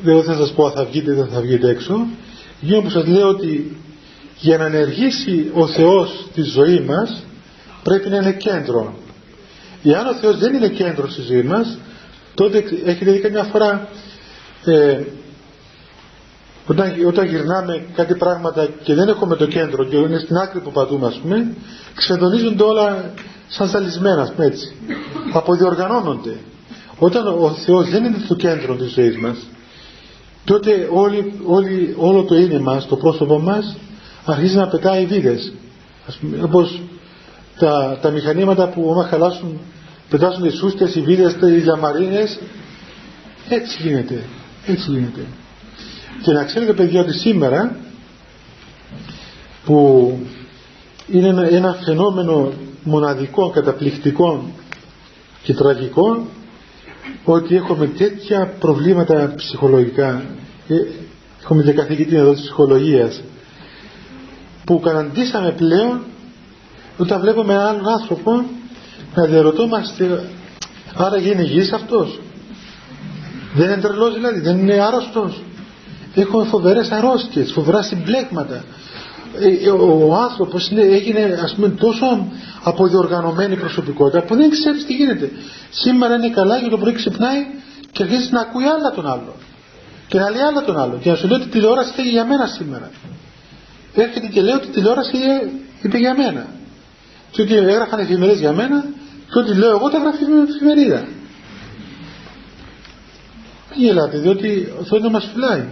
Δεν θα σας πω αν θα βγείτε ή δεν θα βγείτε έξω. Γίνω που σας λέω ότι για να ενεργήσει ο Θεός τη ζωή μας πρέπει να είναι κέντρο. Εάν ο Θεός δεν είναι κέντρο στη ζωή μας τότε έχετε δει καμιά φορά ε, όταν, όταν γυρνάμε κάτι πράγματα και δεν έχουμε το κέντρο και είναι στην άκρη που πατούμε ας πούμε ξεδονίζονται όλα σαν ζαλισμένα πούμε έτσι. Αποδιοργανώνονται. Όταν ο Θεός δεν είναι στο κέντρο της ζωής μας τότε όλη, όλη, όλο το είναι μας, το πρόσωπο μας αρχίζει να πετάει βίδες. Ας πούμε, όπως τα, τα μηχανήματα που άμα χαλάσουν πετάσουν οι σούστες, οι βίδες, οι λαμαρίνες έτσι γίνεται. Έτσι γίνεται και να ξέρετε παιδιά ότι σήμερα που είναι ένα, ένα φαινόμενο μοναδικό, καταπληκτικό και τραγικό ότι έχουμε τέτοια προβλήματα ψυχολογικά. Ε, έχουμε και καθηγητή εδώ της ψυχολογίας που καταντήσαμε πλέον όταν βλέπουμε έναν άλλον άνθρωπο να διαρωτόμαστε άρα γίνει υγιής αυτός; Δεν είναι τρελός δηλαδή δεν είναι άρρωστος έχουμε φοβερές αρρώστιες φοβερά συμπλέγματα. Ε, ε, ο άνθρωπος έγινε ας πούμε τόσο αποδιοργανωμένη προσωπικότητα που δεν ξέρεις τι γίνεται. Σήμερα είναι καλά και το πρωί ξυπνάει και αρχίζει να ακούει άλλα τον άλλο. Και να λέει άλλα τον άλλο. Και να σου λέει ότι η τηλεόραση θέλει για μένα σήμερα. Έρχεται και λέει ότι η τηλεόραση είπε για μένα. Και ότι έγραφαν εφημερίες για μένα και ότι λέω εγώ τα γράφει εφημερίδα. Μην γελάτε διότι ο Θεός να μας φυλάει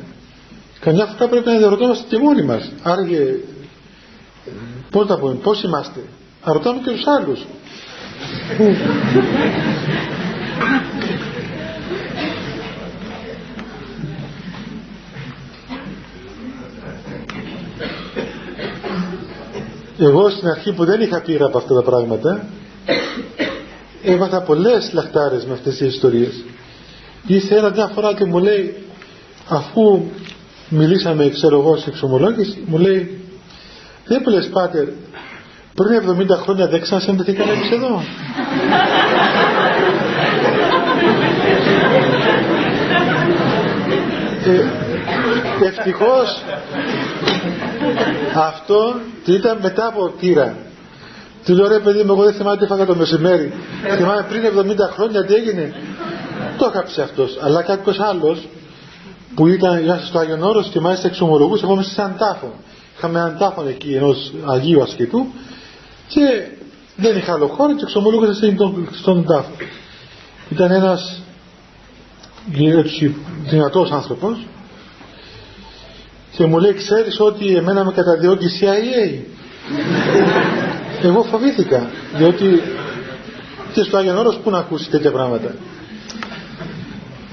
καμιά φορά πρέπει να διαρωτόμαστε και μόνοι μας. Άραγε πώς θα πούμε πώς είμαστε. Να ρωτάμε και τους άλλους. Εγώ στην αρχή που δεν είχα πείρα από αυτά τα πράγματα έμαθα πολλές λαχτάρες με αυτές τις ιστορίες. Ήρθε ένα μια φορά και μου λέει αφού μιλήσαμε ξέρω εγώ σε εξομολόγηση. Μου λέει δεν μου πάτερ πριν 70 χρόνια δεν ξανασυνδεθήκαμε εμείς εδώ ε, ευτυχώς αυτό ήταν μετά από τύρα του λέω ρε παιδί μου εγώ δεν θυμάμαι τι έφαγα το μεσημέρι. Θυμάμαι πριν 70 χρόνια τι έγινε. Το έκαψε αυτός αλλά κάποιος άλλος που ήταν στο Άγιον Όρος και μάλιστα εξομολογούσε εγώ μέσα σε έναν τάφο είχαμε έναν τάφο εκεί ενός Αγίου Ασκητού και δεν είχα άλλο χώρο και εξομολογούσε στον τάφο ήταν ένας έτσι δυνατός άνθρωπος και μου λέει ξέρεις ότι εμένα με καταδιώκει η CIA εγώ φοβήθηκα διότι και στο Άγιον Όρος που να ακούσει τέτοια πράγματα.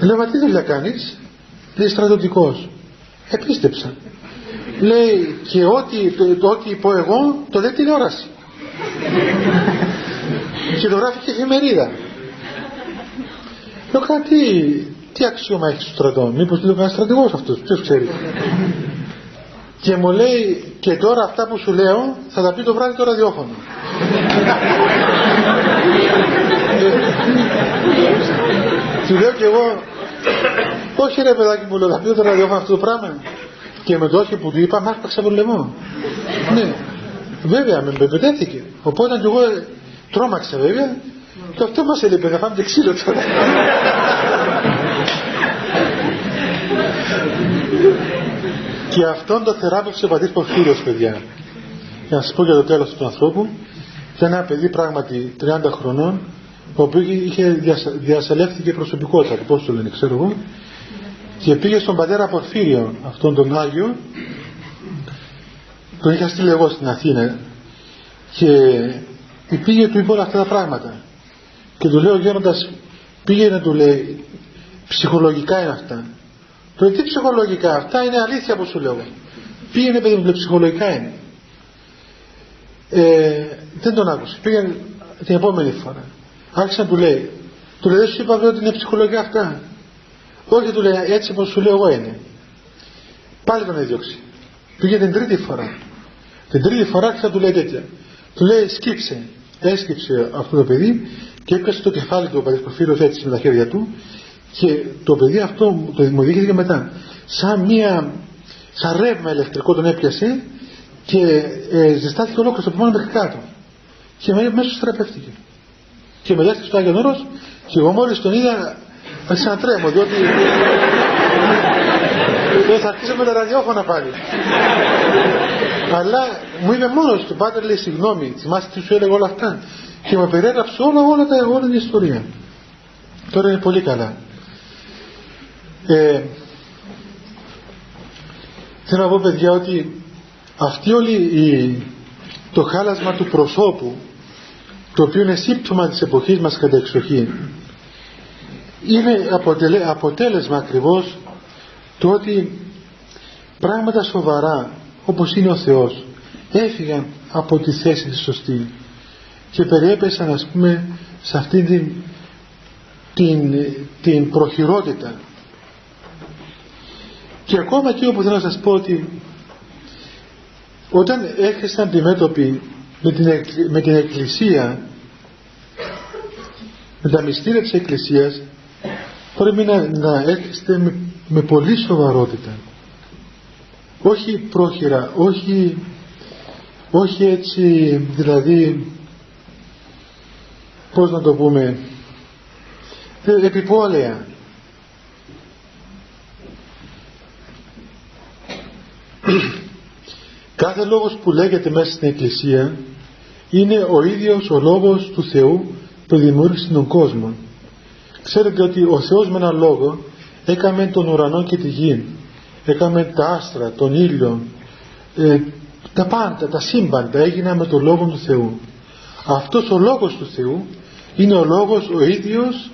Λέω μα τι δουλειά κάνεις; Λέει στρατιωτικός. Επίστεψα. Λέει και ό,τι, το, το, ό,τι πω εγώ το λέει τηλεόραση και το γράφει και εφημερίδα. Λέω κάτι τι αξίωμα έχει στο στρατό μήπως είναι κανένα στρατηγός αυτός ποιος ξέρει και μου λέει και τώρα αυτά που σου λέω θα τα πει το βράδυ το ραδιόφωνο του λέω και εγώ όχι ρε παιδάκι μου λέω θα πει το ραδιόφωνο αυτό το πράγμα. Και με το όχι που του είπα μ' άρπαξε από λαιμό. Ναι. Βέβαια με μπεμπετέθηκε οπότε και εγώ τρόμαξα βέβαια. Και αυτό μας έλεγε θα φάμε και ξύλο τώρα και αυτόν το θεράπευσε ο πατήρ Πορφύριος παιδιά. Για να σας πω για το τέλος του ανθρώπου. Ήταν ένα παιδί πράγματι 30 χρονών ο οποίος είχε διασελεύθηκε προσωπικότητα πώς το λένε ξέρω εγώ και πήγε στον πατέρα Πορφύριο αυτόν τον Άγιο τον είχα στείλει εγώ στην Αθήνα και πήγε του είπε όλα αυτά τα πράγματα. Και του λέω γέροντας πήγαινε του λέει ψυχολογικά είναι αυτά το τι ψυχολογικά αυτά είναι αλήθεια που σου λέω πήγαινε παιδί μου ψυχολογικά είναι ε, δεν τον άκουσε. Πήγαινε την επόμενη φορά. Άρχισε να του λέει. Του λέει δεν σου είπα ότι είναι ψυχολογικά αυτά όχι του λέει έτσι όπως σου λέω εγώ είναι. Πάλι τον έδιωξε. Πήγε την τρίτη φορά. Την τρίτη φορά άρχισε να του λέει τέτοια. Του λέει σκύψε. Έσκυψε αυτό το παιδί και έπιασε το κεφάλι του ο Παδεσποφύρος έτσι με τα χέρια του και το παιδί αυτό το δημιουργήθηκε μετά. Σαν μία σαν ρεύμα ηλεκτρικό τον έπιασε και ε, ζεστάθηκε ολόκληρο από πάνω μέχρι κάτω. Και μέσα στραπεύτηκε. Και μετά στο Άγιον Όρος και εγώ μόλις τον είδα άρχισα να τρέμω διότι θα αρχίσω με τα ραδιόφωνα πάλι. Αλλά μου είπε μόνος του. Πάτερ λέει συγγνώμη θυμάστε τι σου έλεγε όλα αυτά; Και με περιέγραψε όλα, όλα, τα, όλα την ιστορία τώρα είναι πολύ καλά. Ε, θέλω να πω παιδιά ότι αυτή όλη η, το χάλασμα του προσώπου το οποίο είναι σύμπτωμα της εποχής μας κατά εξοχή είναι αποτέλεσμα ακριβώς το ότι πράγματα σοβαρά όπως είναι ο Θεός έφυγαν από τη θέση της σωστή και περιέπεσαν ας πούμε σε αυτήν την, την, την προχειρότητα. Και ακόμα και όπου θέλω να σας πω ότι όταν έρχεστε αντιμέτωποι με την, με την Εκκλησία με τα μυστήρια της Εκκλησίας πρέπει να, να έρχεστε με, με πολύ σοβαρότητα. Όχι πρόχειρα όχι, όχι έτσι δηλαδή πώς να το πούμε επιπόλαια κάθε λόγος που λέγεται μέσα στην Εκκλησία είναι ο ίδιος ο λόγος του Θεού που δημιούργησε τον κόσμο ξέρετε ότι ο Θεός με έναν λόγο έκαμε τον ουρανό και τη γη. Έκαμε τα άστρα, τον ήλιο ε, τα πάντα, τα σύμπαντα έγιναν με τον λόγο του Θεού. Αυτός ο λόγος του Θεού είναι ο λόγος ο ίδιος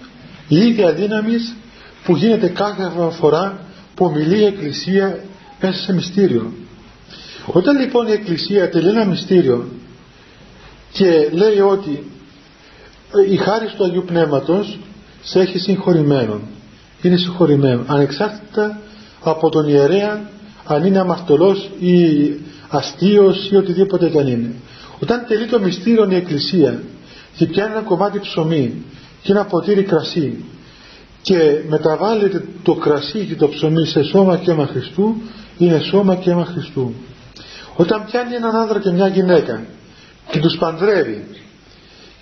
η ίδια δύναμη που γίνεται κάθε φορά που ομιλεί η Εκκλησία μέσα σε μυστήριο. Όταν λοιπόν η Εκκλησία τελεί ένα μυστήριο και λέει ότι η χάρη του Αγίου Πνεύματος σε έχει συγχωρημένο είναι συγχωρημένο ανεξάρτητα από τον ιερέα αν είναι αμαρτωλός ή αστείος ή οτιδήποτε δεν είναι. Όταν τελεί το μυστήριο η Εκκλησία και πιάνει ένα κομμάτι ψωμί και ένα ποτήρι κρασί και μεταβάλλεται το κρασί και το ψωμί σε σώμα και αίμα Χριστού είναι σώμα και αίμα Χριστού. Όταν πιάνει έναν άντρα και μια γυναίκα και τους παντρεύει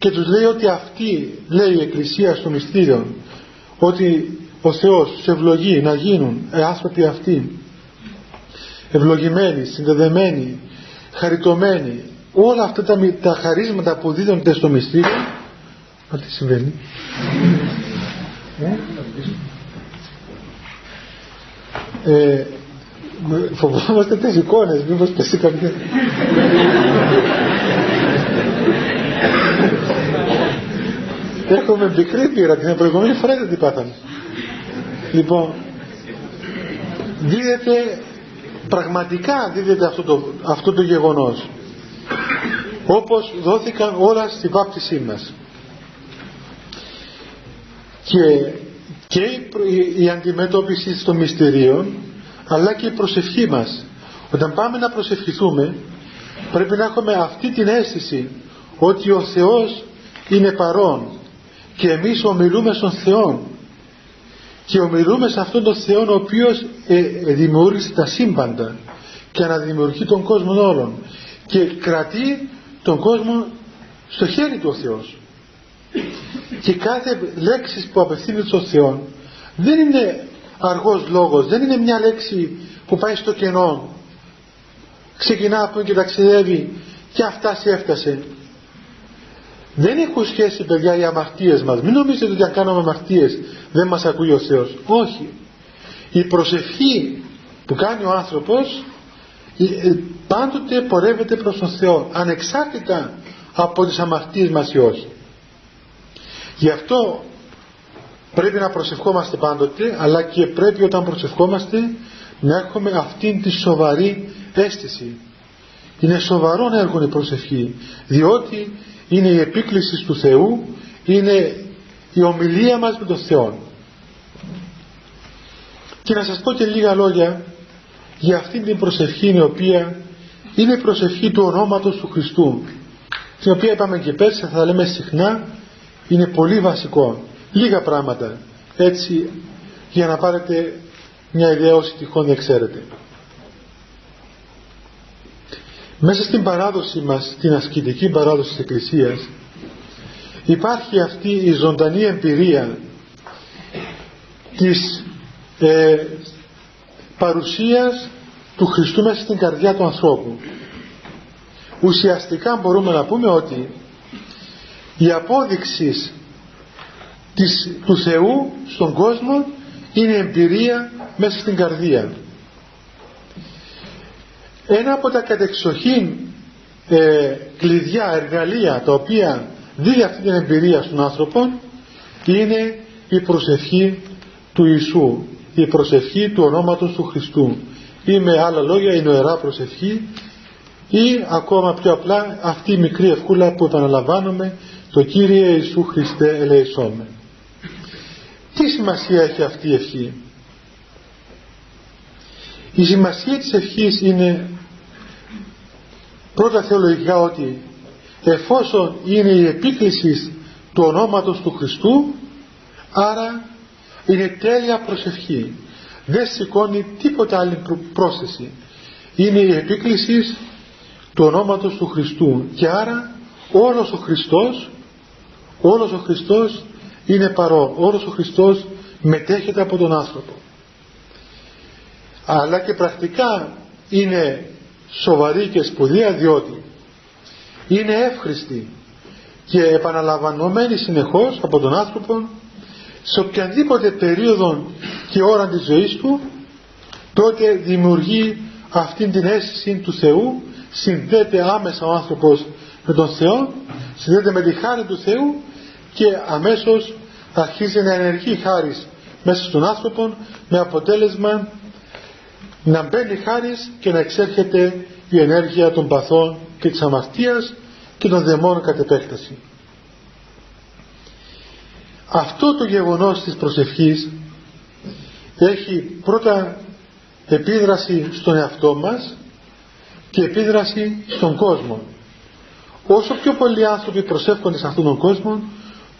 και τους λέει ότι αυτή λέει η Εκκλησία στο μυστήριο ότι ο Θεός σε ευλογεί να γίνουν άνθρωποι αυτοί. Ευλογημένοι, συνδεδεμένοι χαριτωμένοι. Όλα αυτά τα, τα χαρίσματα που δίδονται στο μυστήριο μα τι συμβαίνει. Ε, ε φοβόμαστε τις εικόνες μήπως πέσει κάποια έχουμε πικρή πείρα την προηγούμενη φορά δεν την πάθαμε. Λοιπόν δίδεται πραγματικά δίδεται αυτό το, αυτό το γεγονός όπως δόθηκαν όλα στην βάπτισή μας. Και, και η, η αντιμετώπιση των μυστηρίων αλλά και η προσευχή μας. Όταν πάμε να προσευχηθούμε πρέπει να έχουμε αυτή την αίσθηση ότι ο Θεός είναι παρόν και εμείς ομιλούμε στον Θεό και ομιλούμε σε αυτόν τον Θεό ο οποίος ε, ε, δημιούργησε τα σύμπαντα και αναδημιουργεί τον κόσμο όλων και κρατεί τον κόσμο στο χέρι του ο Θεός. Και κάθε λέξη που απευθύνεται στον Θεό δεν είναι αργός λόγος δεν είναι μια λέξη που πάει στο κενό. Ξεκινά από και ταξιδεύει και αυτά σε έφτασε δεν έχουν σχέση παιδιά οι αμαρτίες μας. Μην νομίζετε ότι αν κάνουμε αμαρτίες δεν μας ακούει ο Θεός. Όχι. Η προσευχή που κάνει ο άνθρωπος ε, ε, πάντοτε πορεύεται προς τον Θεό ανεξάρτητα από τις αμαρτίες μας ή όχι. Γι' αυτό πρέπει να προσευχόμαστε πάντοτε αλλά και πρέπει όταν προσευχόμαστε να έχουμε αυτήν τη σοβαρή αίσθηση. Είναι σοβαρό έργο η προσευχή διότι είναι η επίκληση του Θεού είναι η ομιλία μας με τον Θεό και να σας πω και λίγα λόγια για αυτήν την προσευχή η οποία είναι η προσευχή του ονόματος του Χριστού την οποία είπαμε και πέρσι θα τα λέμε συχνά είναι πολύ βασικό. Λίγα πράγματα έτσι για να πάρετε μια ιδέα όσοι τυχόν δεν ξέρετε μέσα στην παράδοση μας την ασκητική παράδοση της Εκκλησίας υπάρχει αυτή η ζωντανή εμπειρία της ε, παρουσίας του Χριστού μέσα στην καρδιά του ανθρώπου. Ουσιαστικά μπορούμε να πούμε ότι η απόδειξη της, του Θεού στον κόσμο είναι εμπειρία μέσα στην καρδία ένα από τα κατεξοχήν ε, κλειδιά, εργαλεία τα οποία δίνει αυτή την εμπειρία στον άνθρωπο είναι η προσευχή του Ιησού η προσευχή του ονόματος του Χριστού ή με άλλα λόγια η νοερά προσευχή ή ακόμα πιο απλά αυτή η μικρή ευχούλα που επαναλαμβάνουμε το Κύριε Ιησού Χριστέ ελεησόμε. Τι σημασία έχει αυτή η ευχή; Η σημασία της ευχής είναι πρώτα θεολογικά ότι εφόσον είναι η επίκληση του ονόματος του Χριστού άρα είναι τέλεια προσευχή. Δεν σηκώνει τίποτα άλλη πρόσθεση. Είναι η επίκληση του ονόματος του Χριστού. Και άρα όλος ο Χριστός όλος ο Χριστός είναι παρόν. Όλος ο Χριστός μετέχεται από τον άνθρωπο. Αλλά και πρακτικά είναι σοβαρή και σπουδαία διότι είναι εύχριστη και επαναλαμβανωμένη συνεχώς από τον άνθρωπο σε οποιαδήποτε περίοδο και ώρα της ζωής του τότε δημιουργεί αυτήν την αίσθηση του Θεού συνδέεται άμεσα ο άνθρωπος με τον Θεό συνδέεται με τη χάρη του Θεού και αμέσως αρχίζει να ενεργεί χάρη μέσα στον άνθρωπο με αποτέλεσμα να μπαίνει χάρης και να εξέρχεται η ενέργεια των παθών και της αμαρτίας και των δαιμόνων κατ' επέκταση. Αυτό το γεγονός της προσευχής έχει πρώτα επίδραση στον εαυτό μας και επίδραση στον κόσμο. Όσο πιο πολλοί άνθρωποι προσεύχονται σε αυτόν τον κόσμο,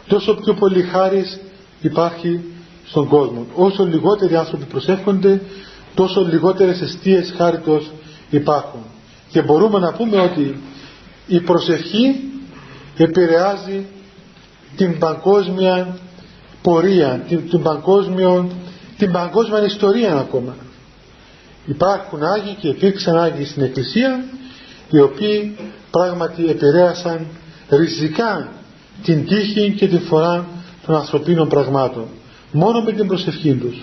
τόσο πιο πολύ χάρις υπάρχει στον κόσμο. Όσο λιγότεροι άνθρωποι προσεύχονται, τόσο λιγότερες αιστείες χάριτος υπάρχουν. Και μπορούμε να πούμε ότι η προσευχή επηρεάζει την παγκόσμια πορεία, την, την, παγκόσμιο, την παγκόσμια ιστορία ακόμα. Υπάρχουν Άγιοι και υπήρξαν Άγιοι στην Εκκλησία οι οποίοι πράγματι επηρέασαν ριζικά την τύχη και την φορά των ανθρωπίνων πραγμάτων μόνο με την προσευχή τους.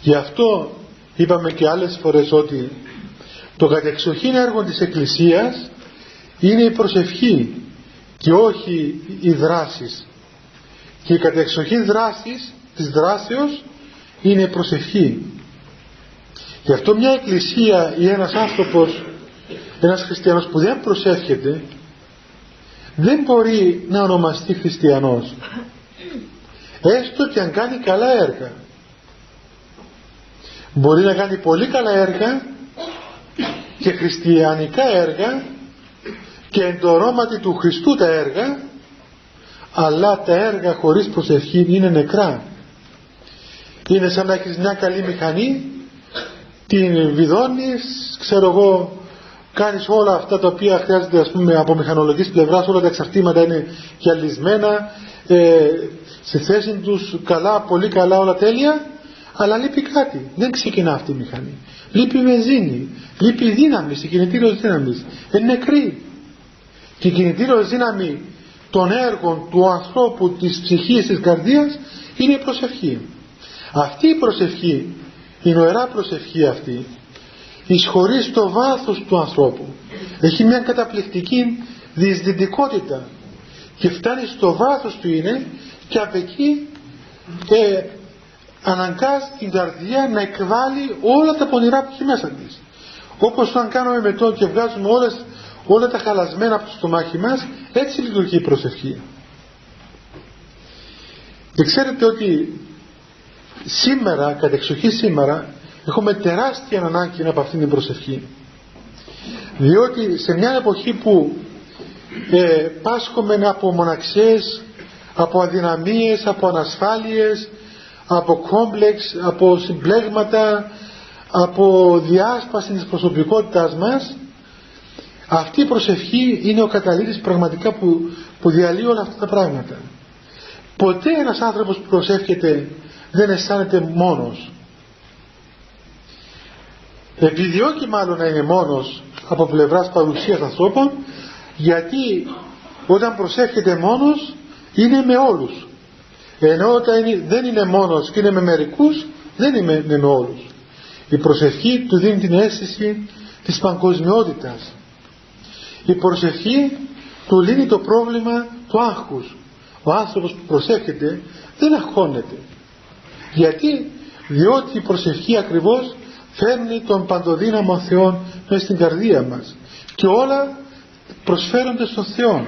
Γι' αυτό είπαμε και άλλες φορές ότι το κατεξοχήν έργο της Εκκλησίας είναι η προσευχή και όχι οι δράσεις. Και η κατεξοχήν δράσης της δράσεως είναι η προσευχή. Γι' αυτό μια εκκλησία ή ένας άνθρωπος ένας χριστιανός που δεν προσεύχεται δεν μπορεί να ονομαστεί χριστιανός. Έστω και αν κάνει καλά έργα μπορεί να κάνει πολύ καλά έργα και χριστιανικά έργα και εντορώματι του Χριστού τα έργα αλλά τα έργα χωρίς προσευχή είναι νεκρά. Είναι σαν να έχεις μια καλή μηχανή την βιδώνεις ξέρω εγώ κάνεις όλα αυτά τα οποία χρειάζεται ας πούμε από μηχανολογικής πλευράς όλα τα εξαρτήματα είναι γυαλισμένα ε, σε θέση τους καλά, πολύ καλά όλα τέλεια αλλά λείπει κάτι, δεν ξεκινά αυτή η μηχανή. Λείπει βενζίνη, λείπει δύναμη, η κινητήριος δύναμης. Είναι νεκρή. Και η κινητήριος δύναμη των έργων του ανθρώπου της ψυχής της καρδίας είναι η προσευχή. Αυτή η προσευχή η νοερά προσευχή αυτή εισχωρεί στο βάθος του ανθρώπου. Έχει μια καταπληκτική διεισδυτικότητα. Και φτάνει στο βάθος του είναι και από εκεί ε, αναγκάζει την καρδιά να εκβάλει όλα τα πονηρά που έχει μέσα της. Όπως όταν κάνουμε μετό και βγάζουμε όλες, όλα τα χαλασμένα από το στομάχι μας έτσι λειτουργεί η προσευχή. Και ξέρετε ότι σήμερα, κατεξοχή σήμερα έχουμε τεράστια ανάγκη από αυτήν την προσευχή. Διότι σε μια εποχή που ε, πάσχομαι από μοναξίες από αδυναμίες, από ανασφάλειες από κόμπλεξ, από συμπλέγματα από διάσπαση της προσωπικότητάς μας. Αυτή η προσευχή είναι ο καταλήτης πραγματικά που, που διαλύει όλα αυτά τα πράγματα. Ποτέ ένας άνθρωπος που προσεύχεται δεν αισθάνεται μόνος. Επιδιώκει μάλλον να είναι μόνος από πλευράς παρουσίας ανθρώπων γιατί όταν προσεύχεται μόνος είναι με όλους ενώ όταν δεν είναι μόνος και είναι με μερικούς δεν είναι με όλους. Η προσευχή του δίνει την αίσθηση της παγκοσμιότητας. Η προσευχή του λύνει το πρόβλημα του άγχους. Ο άνθρωπος που προσεύχεται δεν αγχώνεται. Γιατί; Διότι η προσευχή ακριβώς φέρνει τον παντοδύναμο Θεό μέσα στην καρδία μας. Και όλα προσφέρονται στον Θεό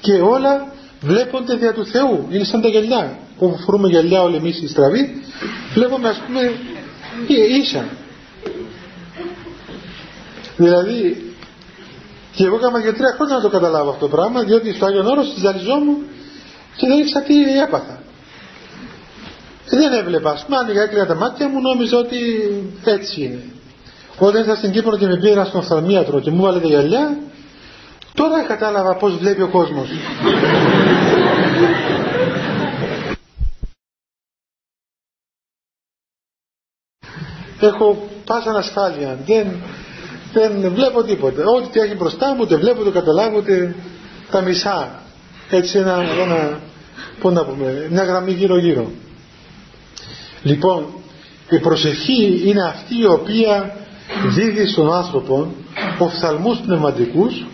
και όλα βλέπονται δια του Θεού. Είναι σαν τα γυαλιά. Που φορούμε γυαλιά όλοι εμείς οι στραβοί βλέπουμε ας πούμε ίσα. Δηλαδή και εγώ έκανα για τρία χρόνια να το καταλάβω αυτό το πράγμα διότι στο Άγιον Όρος ζαλιζόμουν και δεν ήξερα τι έπαθα. Δεν έβλεπα ας πούμε άνοιγα έκλεινα τα μάτια μου νόμιζα ότι έτσι είναι. Όταν ήρθα στην Κύπρο και με πήρα στον οφθαλμίατρο και μου βάλε τα γυαλιά τώρα κατάλαβα πως βλέπει ο κόσμος. Έχω πάσα ανασφάλεια δεν, δεν βλέπω τίποτα. Ό,τι έχει μπροστά μου δεν βλέπω, το καταλάβω ούτε τα μισά. Έτσι ένα, ένα πώς να πούμε, μια γραμμή γύρω γύρω λοιπόν η προσευχή είναι αυτή η οποία δίδει στον άνθρωπο οφθαλμούς πνευματικούς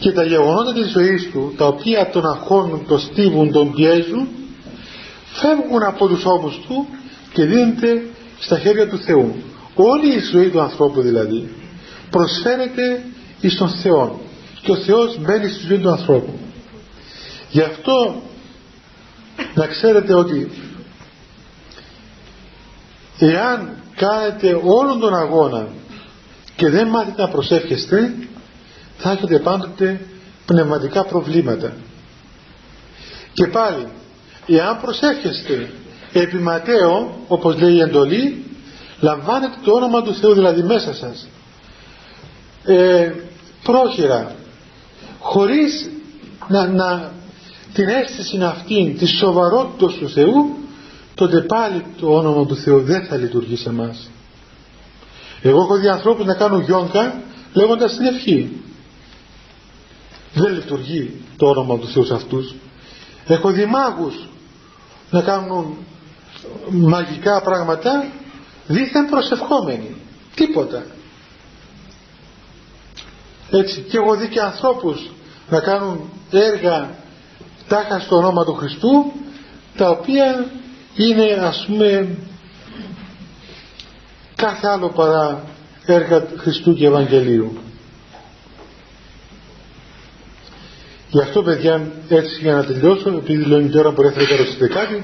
και τα γεγονότα της ζωής του τα οποία τον αγχώνουν, τον στίβουν, τον πιέζουν φεύγουν από τους ώμους του και δίνεται στα χέρια του Θεού. Όλη η ζωή του ανθρώπου δηλαδή προσφέρεται εις τον Θεό και ο Θεός μπαίνει στη ζωή του ανθρώπου. Γι' αυτό να ξέρετε ότι εάν κάνετε όλον τον αγώνα και δεν μάθετε να προσεύχεστε θα έχετε πάντοτε πνευματικά προβλήματα. Και πάλι εάν προσεύχεστε επιματέω όπως λέει η εντολή λαμβάνετε το όνομα του Θεού δηλαδή μέσα σας. Ε, πρόχειρα χωρίς να, να την αίσθηση αυτή τη σοβαρότητας του Θεού τότε πάλι το όνομα του Θεού δεν θα λειτουργεί σε εμάς. Εγώ έχω δει ανθρώπους να κάνουν γιόγκα λέγοντας την ευχή δεν λειτουργεί το όνομα του Θεούς σε αυτούς. Έχω δει μάγους να κάνουν μαγικά πράγματα δίθεν προσευχόμενοι. Τίποτα. Έτσι και έχω δει και ανθρώπους να κάνουν έργα τάχα στο όνομα του Χριστού τα οποία είναι ας πούμε κάθε άλλο παρά έργα Χριστού και Ευαγγελίου γι' αυτό παιδιά έτσι για να τελειώσω επειδή λέω τώρα που έρθει να κάτι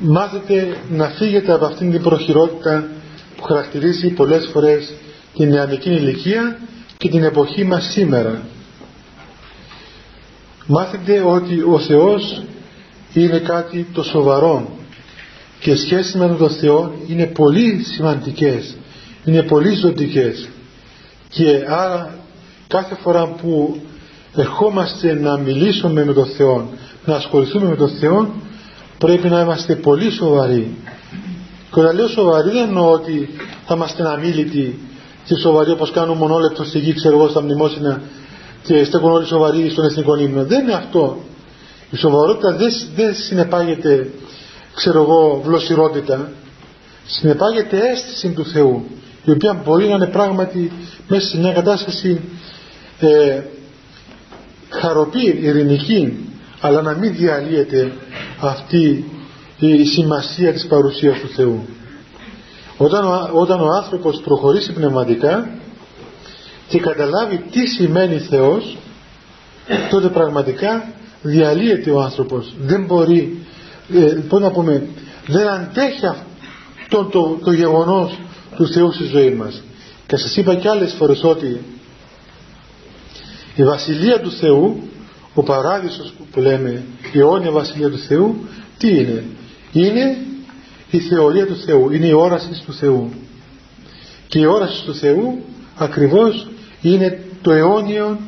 μάθετε να φύγετε από αυτήν την προχειρότητα που χαρακτηρίζει πολλές φορές την νεανική ηλικία και την εποχή μας σήμερα. Μάθετε ότι ο Θεός είναι κάτι το σοβαρό και σχέσεις με τον Θεό είναι πολύ σημαντικές είναι πολύ ζωτικές. Και άρα κάθε φορά που ερχόμαστε να μιλήσουμε με τον Θεό να ασχοληθούμε με τον Θεό πρέπει να είμαστε πολύ σοβαροί. Και όταν λέω σοβαροί δεν εννοώ ότι θα είμαστε αμήλυτοι και σοβαροί όπως κάνουν μονόλεπτο στη γη ξέρω εγώ στα μνημόσυνα και στέκουν όλοι σοβαροί στον εθνικό ύμνο δεν είναι αυτό. Η σοβαρότητα δεν, δεν συνεπάγεται ξέρω εγώ βλοσιρότητα συνεπάγεται αίσθηση του Θεού η οποία μπορεί να είναι πράγματι μέσα σε μια κατάσταση ε, χαροπή, ειρηνική αλλά να μην διαλύεται αυτή η σημασία της παρουσίας του Θεού. Όταν ο, όταν ο άνθρωπος προχωρήσει πνευματικά και καταλάβει τι σημαίνει Θεός τότε πραγματικά διαλύεται ο άνθρωπος. Δεν μπορεί ε, πώς να πούμε δεν αντέχει αυτό το, το γεγονός του Θεού στη ζωή μας. Και σας είπα και άλλες φορές ότι η Βασιλεία του Θεού ο παράδεισος που λέμε η αιώνια Βασιλεία του Θεού τι είναι; Είναι η θεωρία του Θεού είναι η όραση του Θεού. Και η όραση του Θεού ακριβώς είναι το αιώνιο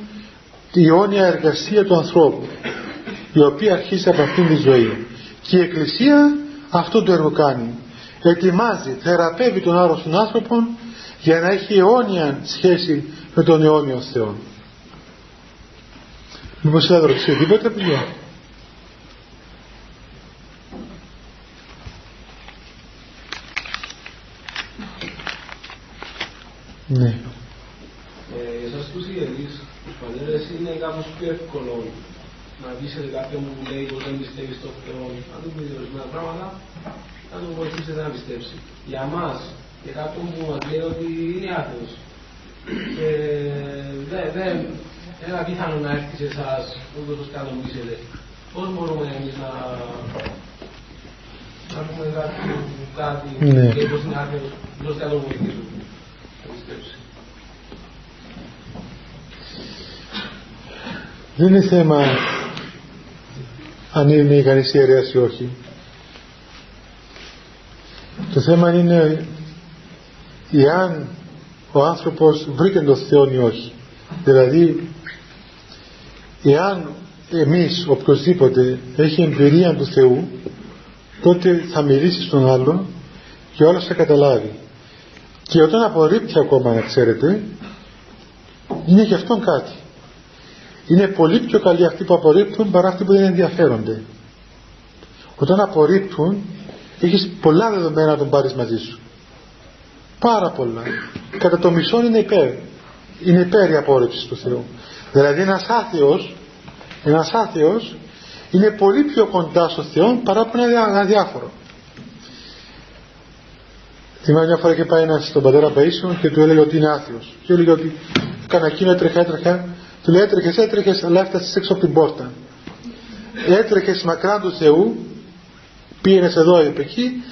η αιώνια εργασία του ανθρώπου η οποία αρχίζει από αυτήν τη ζωή. Και η Εκκλησία αυτό το έργο κάνει. Ετοιμάζει, θεραπεύει τον άρρωστον άνθρωπο για να έχει αιώνια σχέση με τον αιώνιο Θεό Μήπως θα ρωτήσει τίποτα παιδιά Ναι. Ε, εσάς ιερείς, τους πατέρες, είναι κάπως πιο εύκολο να δεις σε κάποιον που λέει πως δεν πιστεύει στο Θεό, να του πει ορισμένα πράγματα, να του βοηθήσετε να πιστέψει. Για μας και κάποιον που μας λέει ότι είναι άθεος, και δεν, δεν, είναι απίθανο να έρθει σε εσάς ούτως ώστε να τον πείσετε. Πώς μπορούμε εμείς να, να πούμε κάτι, κάτι ναι. και πως είναι άθεος, ούτως ώστε να τον βοηθήσουμε. Να πιστέψει. Δεν είναι θέμα αν είναι κανείς ιερέας ή όχι. Το θέμα είναι εάν ο άνθρωπος βρήκε τον Θεό ή όχι. Δηλαδή, εάν εμείς οποιοδήποτε έχει εμπειρία του Θεού, τότε θα μιλήσει στον άλλο και όλος θα καταλάβει. Και όταν απορρίπτει ακόμα, να ξέρετε, είναι και αυτόν κάτι είναι πολύ πιο καλοί αυτοί που απορρίπτουν παρά αυτοί που δεν ενδιαφέρονται. Όταν απορρίπτουν, έχεις πολλά δεδομένα να τον πάρεις μαζί σου. Πάρα πολλά. Κατά το μισό είναι υπέρ. Είναι υπέρ η απόρριψη του Θεού. Δηλαδή ένας άθεος, ένας άθεος είναι πολύ πιο κοντά στο Θεό παρά από ένα αδιάφορο. Θυμάμαι μια φορά και πάει ένας στον πατέρα Παΐσιο και του έλεγε ότι είναι άθεος. Και έλεγε ότι έκανα εκείνο, έτρεχα, έτρεχα του λέει έτρεχες, έτρεχες, αλλά έφτασες έξω από την πόρτα. Έτρεχες μακράν του Θεού, πήγαινες εδώ ή εκεί,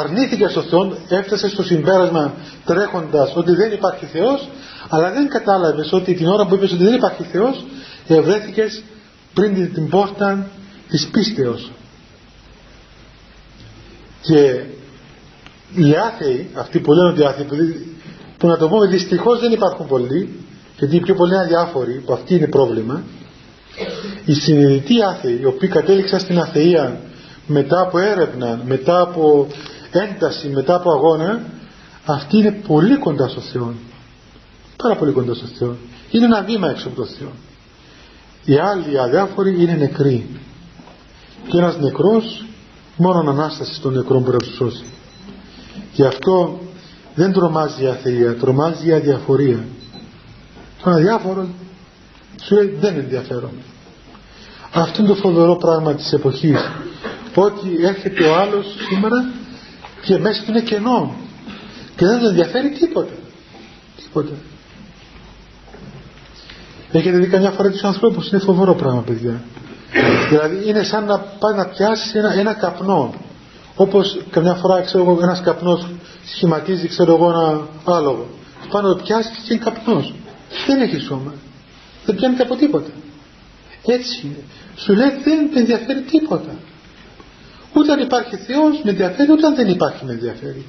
αρνήθηκε στο Θεό, έφτασε στο συμπέρασμα τρέχοντας ότι δεν υπάρχει Θεός, αλλά δεν κατάλαβες ότι την ώρα που είπες ότι δεν υπάρχει Θεός, ευρέθηκες πριν την πόρτα της πίστεως. Και οι άθεοι, αυτοί που λένε ότι άθεοι, που να το πούμε δυστυχώς δεν υπάρχουν πολλοί, γιατί οι πιο πολλοί αδιάφοροι, που αυτή είναι πρόβλημα, οι συνειδητοί άθεοι, οι οποίοι κατέληξαν στην αθεία μετά από έρευνα, μετά από ένταση, μετά από αγώνα, αυτοί είναι πολύ κοντά στο Θεό. Πάρα πολύ κοντά στο Θεό. Είναι ένα βήμα έξω από το Θεό. Οι άλλοι οι αδιάφοροι είναι νεκροί. Και ένας νεκρός, μόνο ανάστασης στον νεκρό μπορεί να τους σώσει. Γι' αυτό δεν τρομάζει η αθεία, τρομάζει η αδιαφορία. Τον αδιάφορο σου λέει δεν ενδιαφέρομαι. Αυτό είναι το φοβερό πράγμα της εποχής. Ότι έρχεται ο άλλος σήμερα και μέσα του είναι κενό και δεν τον ενδιαφέρει τίποτα. Τίποτα. Έχετε δει καμιά φορά τους ανθρώπους, είναι φοβερό πράγμα παιδιά. Δηλαδή είναι σαν να πάει να πιάσει ένα, ένα καπνό. Όπως καμιά φορά ξέρω εγώ ένας καπνός σχηματίζει ξέρω εγώ ένα άλογο. Πάνω να το πιάσει και είναι καπνός δεν έχει σώμα. Δεν πιάνει από τίποτα. Έτσι είναι. Σου λέει δεν με ενδιαφέρει τίποτα. Ούτε αν υπάρχει Θεός με ενδιαφέρει, ούτε αν δεν υπάρχει με ενδιαφέρει.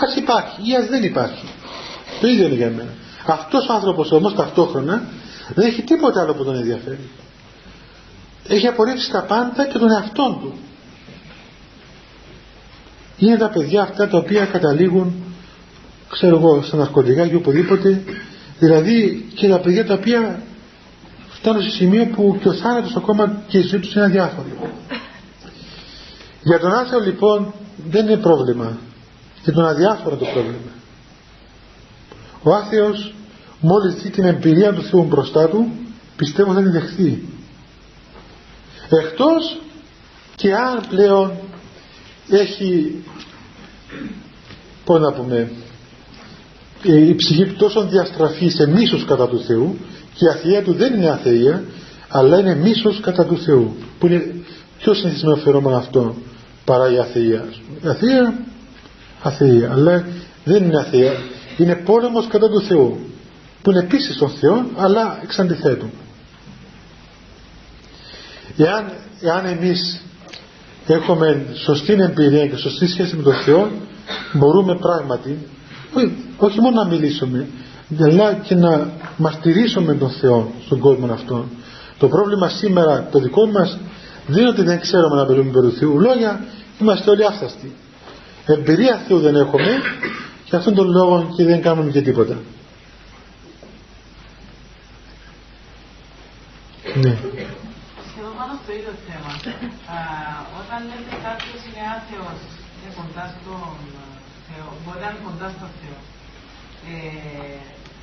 Ας υπάρχει ή ας δεν υπάρχει. Το ίδιο είναι για μένα. Αυτός ο άνθρωπος όμως ταυτόχρονα δεν έχει τίποτα άλλο που τον ενδιαφέρει. Έχει απορρίψει τα πάντα και τον εαυτόν του. Είναι τα παιδιά αυτά τα οποία καταλήγουν ξέρω εγώ στα ναρκωτικά και οπουδήποτε Δηλαδή και τα παιδιά τα οποία φτάνουν σε σημείο που και ο θάνατος ακόμα και η ζωή τους είναι αδιάφορη. Για τον άθεο λοιπόν δεν είναι πρόβλημα. Για τον αδιάφορο το πρόβλημα. Ο άθεος μόλις δει την εμπειρία του Θεού μπροστά του πιστεύω θα την δεχθεί. Εκτός και αν πλέον έχει πώς να πούμε η ψυχή του τόσο διαστραφεί σε μίσος κατά του Θεού και η αθεία του δεν είναι αθεία αλλά είναι μίσος κατά του Θεού που είναι πιο συνηθισμένο φαινόμενο αυτό παρά η αθεία η αθεία αθεία αλλά δεν είναι αθεία είναι πόλεμος κατά του Θεού που είναι επίσης στον Θεό αλλά εξ αντιθέτου εάν, εάν εμείς έχουμε σωστή εμπειρία και σωστή σχέση με τον Θεό μπορούμε πράγματι όχι μόνο να μιλήσουμε αλλά και να μαρτυρήσουμε τον Θεό στον κόσμο αυτό το πρόβλημα σήμερα το δικό μας δεν είναι ότι δεν ξέρουμε να μιλούμε περί Θεού λόγια είμαστε όλοι άφθαστοι εμπειρία Θεού δεν έχουμε και αυτόν τον λόγο και δεν κάνουμε και τίποτα ναι Σχεδόν πάνω στο ίδιο θέμα. όταν λέτε κάποιος είναι άθεος, είναι κοντά στον Θεό, μπορεί να είναι κοντά στο Θεό. Ε,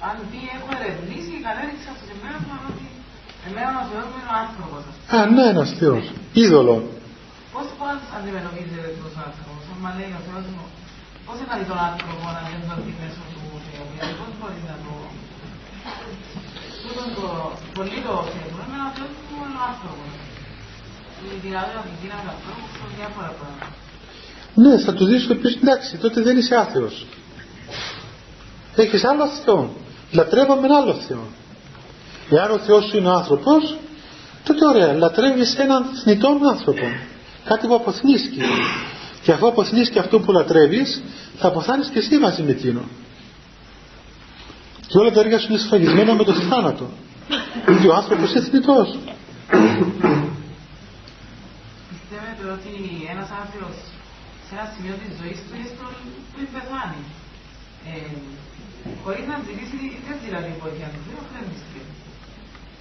αν τι έχω ερευνήσει, κατέληξα στο συμπέρασμα ότι εμένα ο Θεός μου είναι ο άνθρωπος. Α, ναι, ένας Θεός. Είδωλο. Πώς πώς αντιμετωπίζετε τους άνθρωπος, αν λέει ο Θεός μου, πώς θα δει τον άνθρωπο να δεν τον δει μέσω του Θεού, γιατί πώς μπορείς να το... Τούτον το πολύ το θέμα, εμένα ο Θεός μου είναι ο άνθρωπος. Δηλαδή από την δύναμη του ανθρώπους, διάφορα πράγματα. Ναι, θα του δεις το πεις εντάξει, τότε δεν είσαι άθεος. Έχεις άλλο Θεό. Λατρεύαμε ένα άλλο Θεό. Εάν ο Θεός σου είναι άνθρωπος, τότε ωραία, λατρεύεις έναν θνητό άνθρωπο. Κάτι που αποθνίσκει. Και αφού αποθνίσκει αυτό που λατρεύεις, θα αποθάνεις και εσύ μαζί με εκείνο. Και όλα τα έργα σου είναι σφαγισμένα με το θάνατο. Γιατί ο άνθρωπος είναι θνητός. Πιστεύετε ότι ένας άνθρωπος σε ένα σημείο της ζωής του είναι στο πριν πεθάνει; Ε, χωρίς να ζητήσει, δεν δηλαδή βοήθεια του Θεού, δεν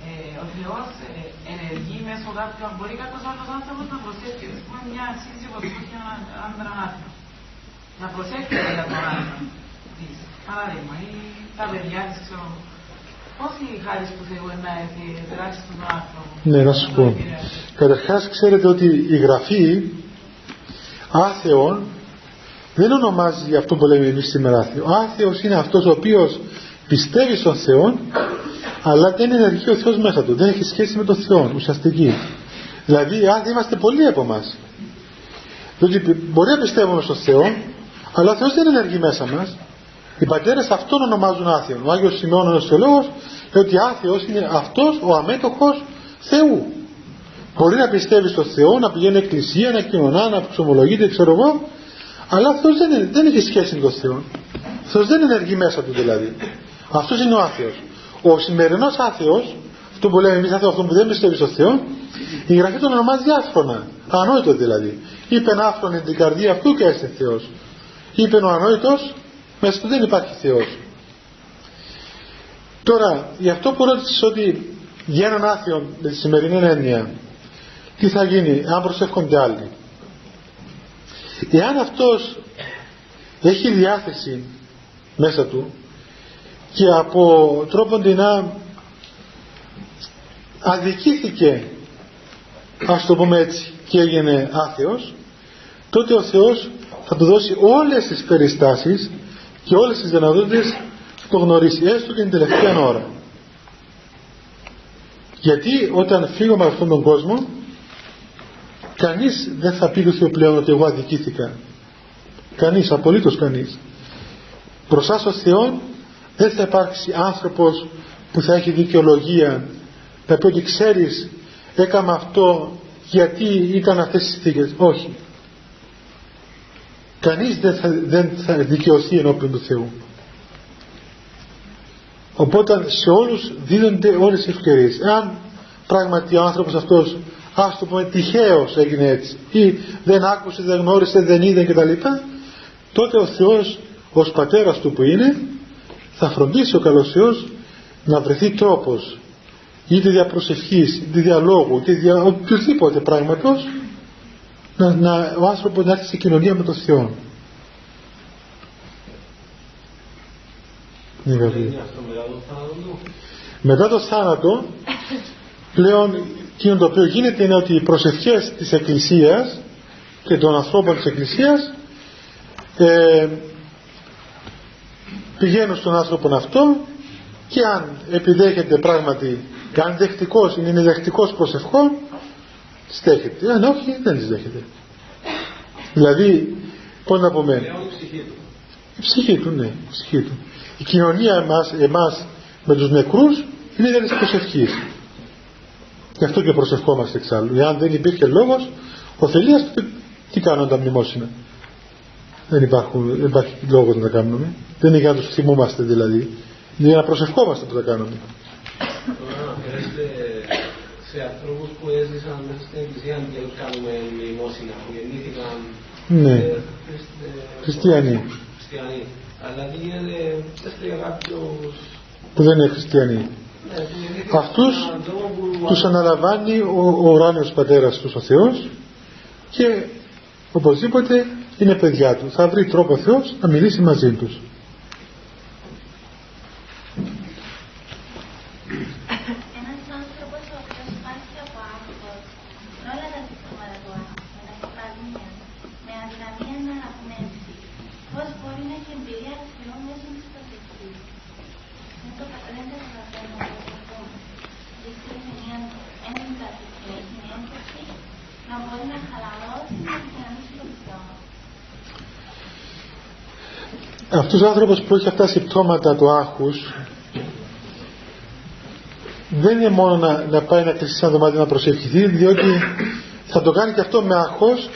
ε, ο Θεός ε, ενεργεί μέσω κάποιου, μπορεί κάποιος άλλος άνθρωπος να προσέχει, ας πούμε μια σύζυγος που έχει έναν άντρα άτομο. Να προσέχει για τον άντρα της, παράδειγμα, ή τα παιδιά της, ξέρω Πώς η χάρη του Θεού να έρθει δράσει στον άνθρωπο. Ναι, να σου πω. Καταρχάς ξέρετε ότι η γραφή άθεων δεν ονομάζει αυτό που λέμε εμείς σήμερα άθεο. Άθεος είναι αυτός ο οποίος πιστεύεις στον Θεό αλλά δεν ενεργεί ο Θεός μέσα του. Δεν έχει σχέση με τον Θεό ουσιαστική. Δηλαδή άθεοι είμαστε πολλοί από εμάς. Διότι μπορεί να πιστεύουμε στον Θεό αλλά ο Θεός δεν ενεργεί μέσα μας. Οι πατέρες αυτόν ονομάζουν άθεο. Ο Άγιος Σημειών ο Νοσιολόγος λέει ότι άθεος είναι αυτός ο αμέτωχος Θεού. Μπορεί να πιστεύει στον Θεό, να πηγαίνει εκκλησία, να κοινωνά, να ψωμολογείται, ξέρω εγώ, αλλά αυτό δεν, δεν έχει σχέση με τον Θεό. Αυτό δεν ενεργεί μέσα του δηλαδή. Αυτός είναι ο άθεος. Ο σημερινός άθεος, αυτό που λέμε εμείς άθεο, αυτό που δεν πιστεύει στον Θεό, η γραφή τον ονομάζει άφρονα. Ανόητος δηλαδή. Είπε ένα άφρονο την καρδία αυτού και έστε Θεός. Είπε ο ανόητος, μέσα του δεν υπάρχει Θεός. Τώρα, γι' αυτό που ρώτησες ότι για έναν άθεο με τη σημερινή έννοια, τι θα γίνει αν προσεύχονται άλλοι. Εάν αυτός έχει διάθεση μέσα του και από τρόπον να αδικήθηκε ας το πούμε έτσι και έγινε άθεος τότε ο Θεός θα του δώσει όλες τις περιστάσεις και όλες τις δυνατότητες το γνωρίσει έστω και την τελευταία ώρα. Γιατί όταν φύγω από αυτόν τον κόσμο κανείς δεν θα πει του Θεού πλέον ότι εγώ αδικήθηκα. Κανείς, απολύτως κανείς. Μπροστά στο Θεό δεν θα υπάρξει άνθρωπος που θα έχει δικαιολογία να πει ότι ξέρεις έκανα αυτό γιατί ήταν αυτές τις συνθήκες όχι. Κανείς δεν θα, δεν θα δικαιωθεί ενώπιον του Θεού. Οπότε σε όλους δίνονται όλες οι ευκαιρίες. Αν πράγματι ο άνθρωπος αυτός ας το πούμε τυχαίως έγινε έτσι ή δεν άκουσε, δεν γνώρισε, δεν είδε κτλ τότε ο Θεός ως πατέρας του που είναι θα φροντίσει ο καλός Θεός να βρεθεί τρόπος είτε δια προσευχής, είτε δια λόγου, είτε δια οποιοδήποτε πράγματος να, να, ο άνθρωπος να έρθει σε κοινωνία με τον Θεό. Ναι, μετά το θάνατο πλέον εκείνο το οποίο γίνεται είναι ότι οι προσευχές της Εκκλησίας και των ανθρώπων της Εκκλησίας ε, πηγαίνουν στον άνθρωπο αυτό και αν επιδέχεται πράγματι και αν δεκτικός είναι, είναι δεκτικός προσευχών στέχεται, αν όχι δεν τις δέχεται δηλαδή πώς να πούμε η ψυχή του ναι η ψυχή του η κοινωνία εμάς, εμάς με τους νεκρούς είναι για της προσευχής Γι' αυτό και προσευχόμαστε εξάλλου. Εάν δεν υπήρχε λόγος, ωφελίας, τι κάνουν τα μνημόσυνα; Δεν, υπάρχουν, δεν υπάρχει λόγος να τα κάνουμε. Δεν είναι για να τους θυμούμαστε δηλαδή. Είναι για να προσευχόμαστε που τα κάνουμε. σε ανθρώπους που έζησαν μέσα στην εκκλησία και κάνουμε μνημόσυνα, που γεννήθηκαν ναι. Ε, χριστιανοί. χριστιανοί. Αλλά τι γίνεται, έστω για κάποιους που δεν είναι χριστιανοί. Αυτούς τους αναλαμβάνει ο, ο ουράνιος πατέρας τους ο Θεός και οπωσδήποτε είναι παιδιά του. Θα βρει τρόπο ο Θεός να μιλήσει μαζί τους. Αυτός ο άνθρωπος που έχει αυτά τα συμπτώματα του άγχους δεν είναι μόνο να, να πάει να κλείσει ένα δωμάτιο να προσευχηθεί διότι θα το κάνει και αυτό με άγχος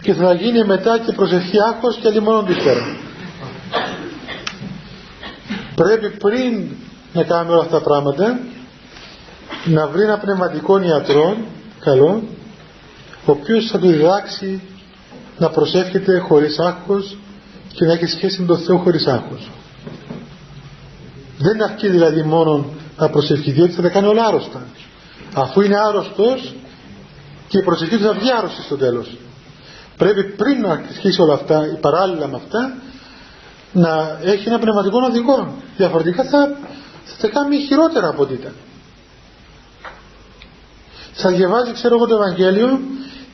και θα γίνει μετά και προσευχή άγχος και άλλη μόνο τη πρέπει πριν να κάνουμε όλα αυτά τα πράγματα να βρει ένα πνευματικό ιατρό καλό ο οποίος θα του διδάξει να προσεύχεται χωρίς άγχος και να έχει σχέση με τον Θεό χωρίς άγχος. Δεν αρκεί δηλαδή μόνο να προσευχηθεί διότι θα τα κάνει όλα άρρωστα. Αφού είναι άρρωστος και η προσευχή του θα βγει άρρωστη στο τέλος. Πρέπει πριν να αρχίσει όλα αυτά παράλληλα με αυτά να έχει ένα πνευματικό οδηγό. Διαφορετικά θα, θα τα κάνει χειρότερα από ό,τι ήταν. Θα διαβάζει ξέρω εγώ το Ευαγγέλιο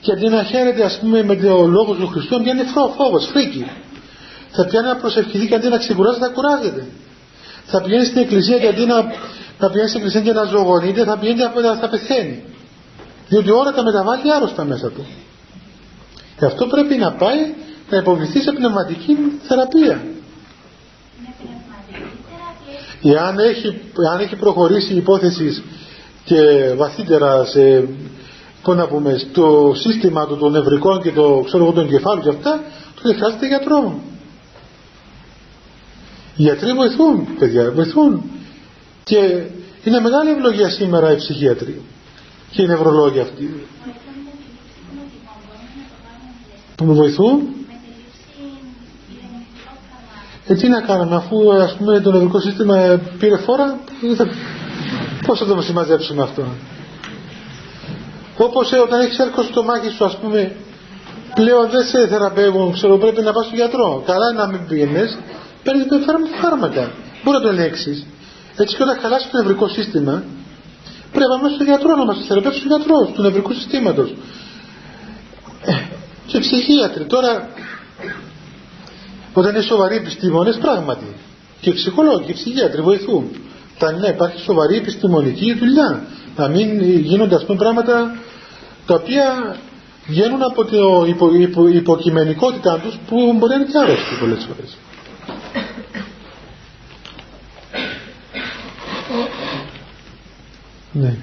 και αντί να χαίρεται ας πούμε με το λόγο του Χριστού πιάνει φόβος, φρίκι θα πιάνει να προσευχηθεί και αντί να ξεκουράζεται θα κουράζεται. Θα πηγαίνει στην εκκλησία και αντί να, να πηγαίνει στην εκκλησία και να ζωγονείται θα πηγαίνει και θα πεθαίνει. Διότι όλα τα μεταβάλλει άρρωστα μέσα του. Και αυτό πρέπει να πάει να υποβληθεί σε πνευματική θεραπεία. Εάν έχει, αν έχει προχωρήσει η υπόθεση και βαθύτερα σε, να πούμε, στο σύστημα του των νευρικών και το ξέρω εγώ των κεφάλων και αυτά, τότε χρειάζεται γιατρό. Οι γιατροί βοηθούν, παιδιά, βοηθούν. Και είναι μεγάλη ευλογία σήμερα οι ψυχίατροι και οι νευρολόγοι αυτοί. Που με βοηθούν ε, τι να κάνουμε αφού ας πούμε το νευρικό σύστημα πήρε φόρα πώς θα το συμμαζέψουμε αυτό; Όπως ε, όταν έχεις έρκος στο μάχη σου ας πούμε πλέον δεν σε θεραπεύουν ξέρω πρέπει να πας στον γιατρό καλά να μην πήγαινες παίρνεις με φάρμακα. Μπορεί να το ελέγξεις έτσι και όταν χαλάσει το νευρικό σύστημα πρέπει να πάμε στον γιατρό να μας θεραπεύσει ο γιατρός του νευρικού συστήματος. Ε, και ψυχίατροι. Τώρα όταν είναι σοβαροί επιστήμονες πράγματι και ψυχολόγοι και ψυχίατροι βοηθούν. Θα ναι, υπάρχει σοβαρή επιστημονική δουλειά. Να μην γίνονται ας πούμε πράγματα τα οποία βγαίνουν από την υπο, υπο, υποκειμενικότητά τους που μπορεί να είναι και άρρωστοι πολλές φορές ναι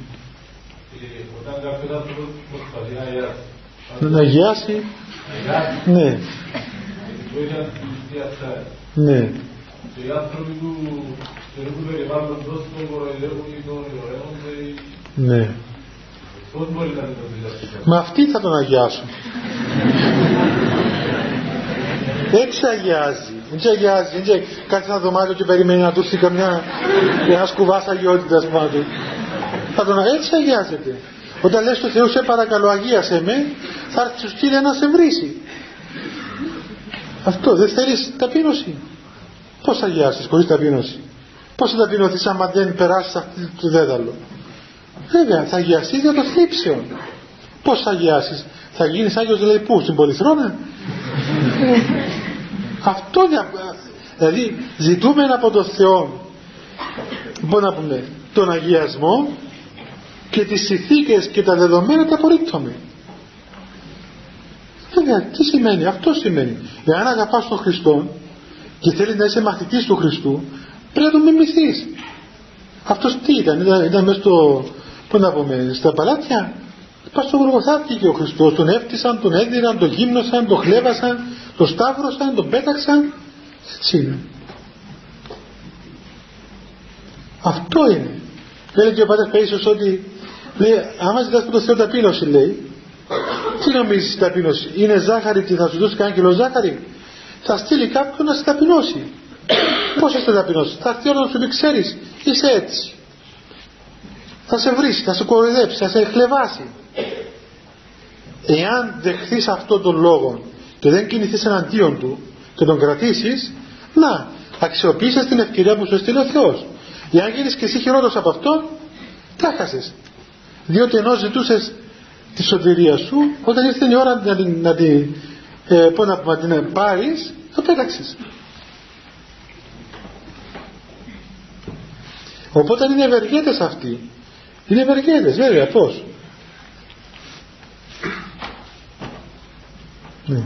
να αγιάσει ναι ναι. Και οι άνθρωποι του περίπου περιβάλλοντος τον κοροϊδεύουν ή τον ειωρεύονται. Ναι. Πώς μπορεί να το διδασκεί. Μα αυτοί θα τον αγιάσουν. Δεν ξαγιάζει. Δεν ξαγιάζει. Δεν Κάτσε ένα δωμάτιο και περιμένει να του έρθει καμιά ένα κουβά αγιότητας πάνω του. Θα τον έτσι αγιάζεται. Όταν λες του Θεού σε παρακαλώ αγίασε με, θα έρθει σου στείλει να σε βρήσει. Αυτό δεν θέλεις ταπείνωση. Πώς θα αγιάσεις χωρίς ταπείνωση; Πώς θα ταπεινωθείς άμα δεν περάσεις αυτή το δέδαλο. Βέβαια θα αγιαστείς για το θλίψεων. Πώς θα αγιάσεις; Θα γίνεις Άγιος δηλαδή πού στην Πολυθρόνα; Αυτό δηλαδή ζητούμε από τον Θεό μπορούμε να πούμε τον αγιασμό και τις συνθήκες και τα δεδομένα τα απορρίπτουμε. Βέβαια, τι σημαίνει, αυτό σημαίνει. Εάν αγαπάς τον Χριστό και θέλεις να είσαι μαθητής του Χριστού, πρέπει να τον μιμηθείς. Αυτός τι ήταν, ήταν, ήταν μέσα στο, πώς να πούμε, στα παλάτια. Πας στο Γουργοθά και ο Χριστός, τον έφτισαν, τον έδιραν, τον γύμνωσαν, τον χλέβασαν, τον σταύρωσαν, τον πέταξαν. Έτσι Αυτό είναι. Έλεγε ο Πατέρ Παΐσιος ότι λέει, άμα ζητάς το Θεό ταπείνωση λέει, τι νομίζεις η ταπείνωση; Είναι ζάχαρη και θα σου δώσει κανένα κιλό ζάχαρη; Θα στείλει κάποιον να σε ταπεινώσει. Πώς θα σε ταπεινώσει; Θα έρθει όλο να σου πει ξέρεις. Είσαι έτσι. Θα σε βρεις, θα σε κοροϊδέψει, θα σε χλεβάσει. Εάν δεχθείς αυτόν τον λόγο και δεν κινηθείς εναντίον του και τον κρατήσεις, να, αξιοποιήσεις την ευκαιρία που σου στείλει ο Θεός. Εάν γίνεις και εσύ χειρότερος από αυτόν, τα χάσες. Διότι ενώ ζητούσες τη σωτηρία σου όταν ήρθε η ώρα να την, να την, ε, να, να την πάρεις θα πέταξες. Οπότε είναι ευεργέτες αυτοί. Είναι ευεργέτες βέβαια πως ναι.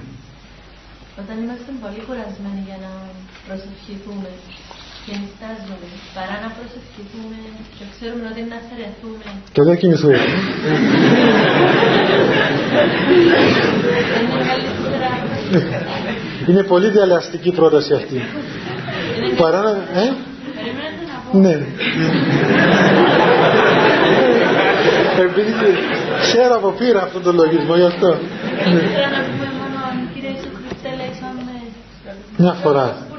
Όταν είμαστε πολύ κουρασμένοι για να προσευχηθούμε και νιστάζουμε, παρά να προσευχηθούμε και ξέρουμε ότι είναι να αφαιρεθούμε. Και δεν κοιμηθούμε. Είναι πολύ διαλαστική πρόταση αυτή. Παρά να... Ε; Ναι. Επειδή ξέρω από πείρα αυτόν τον λογισμό γι' αυτό. Ναι. να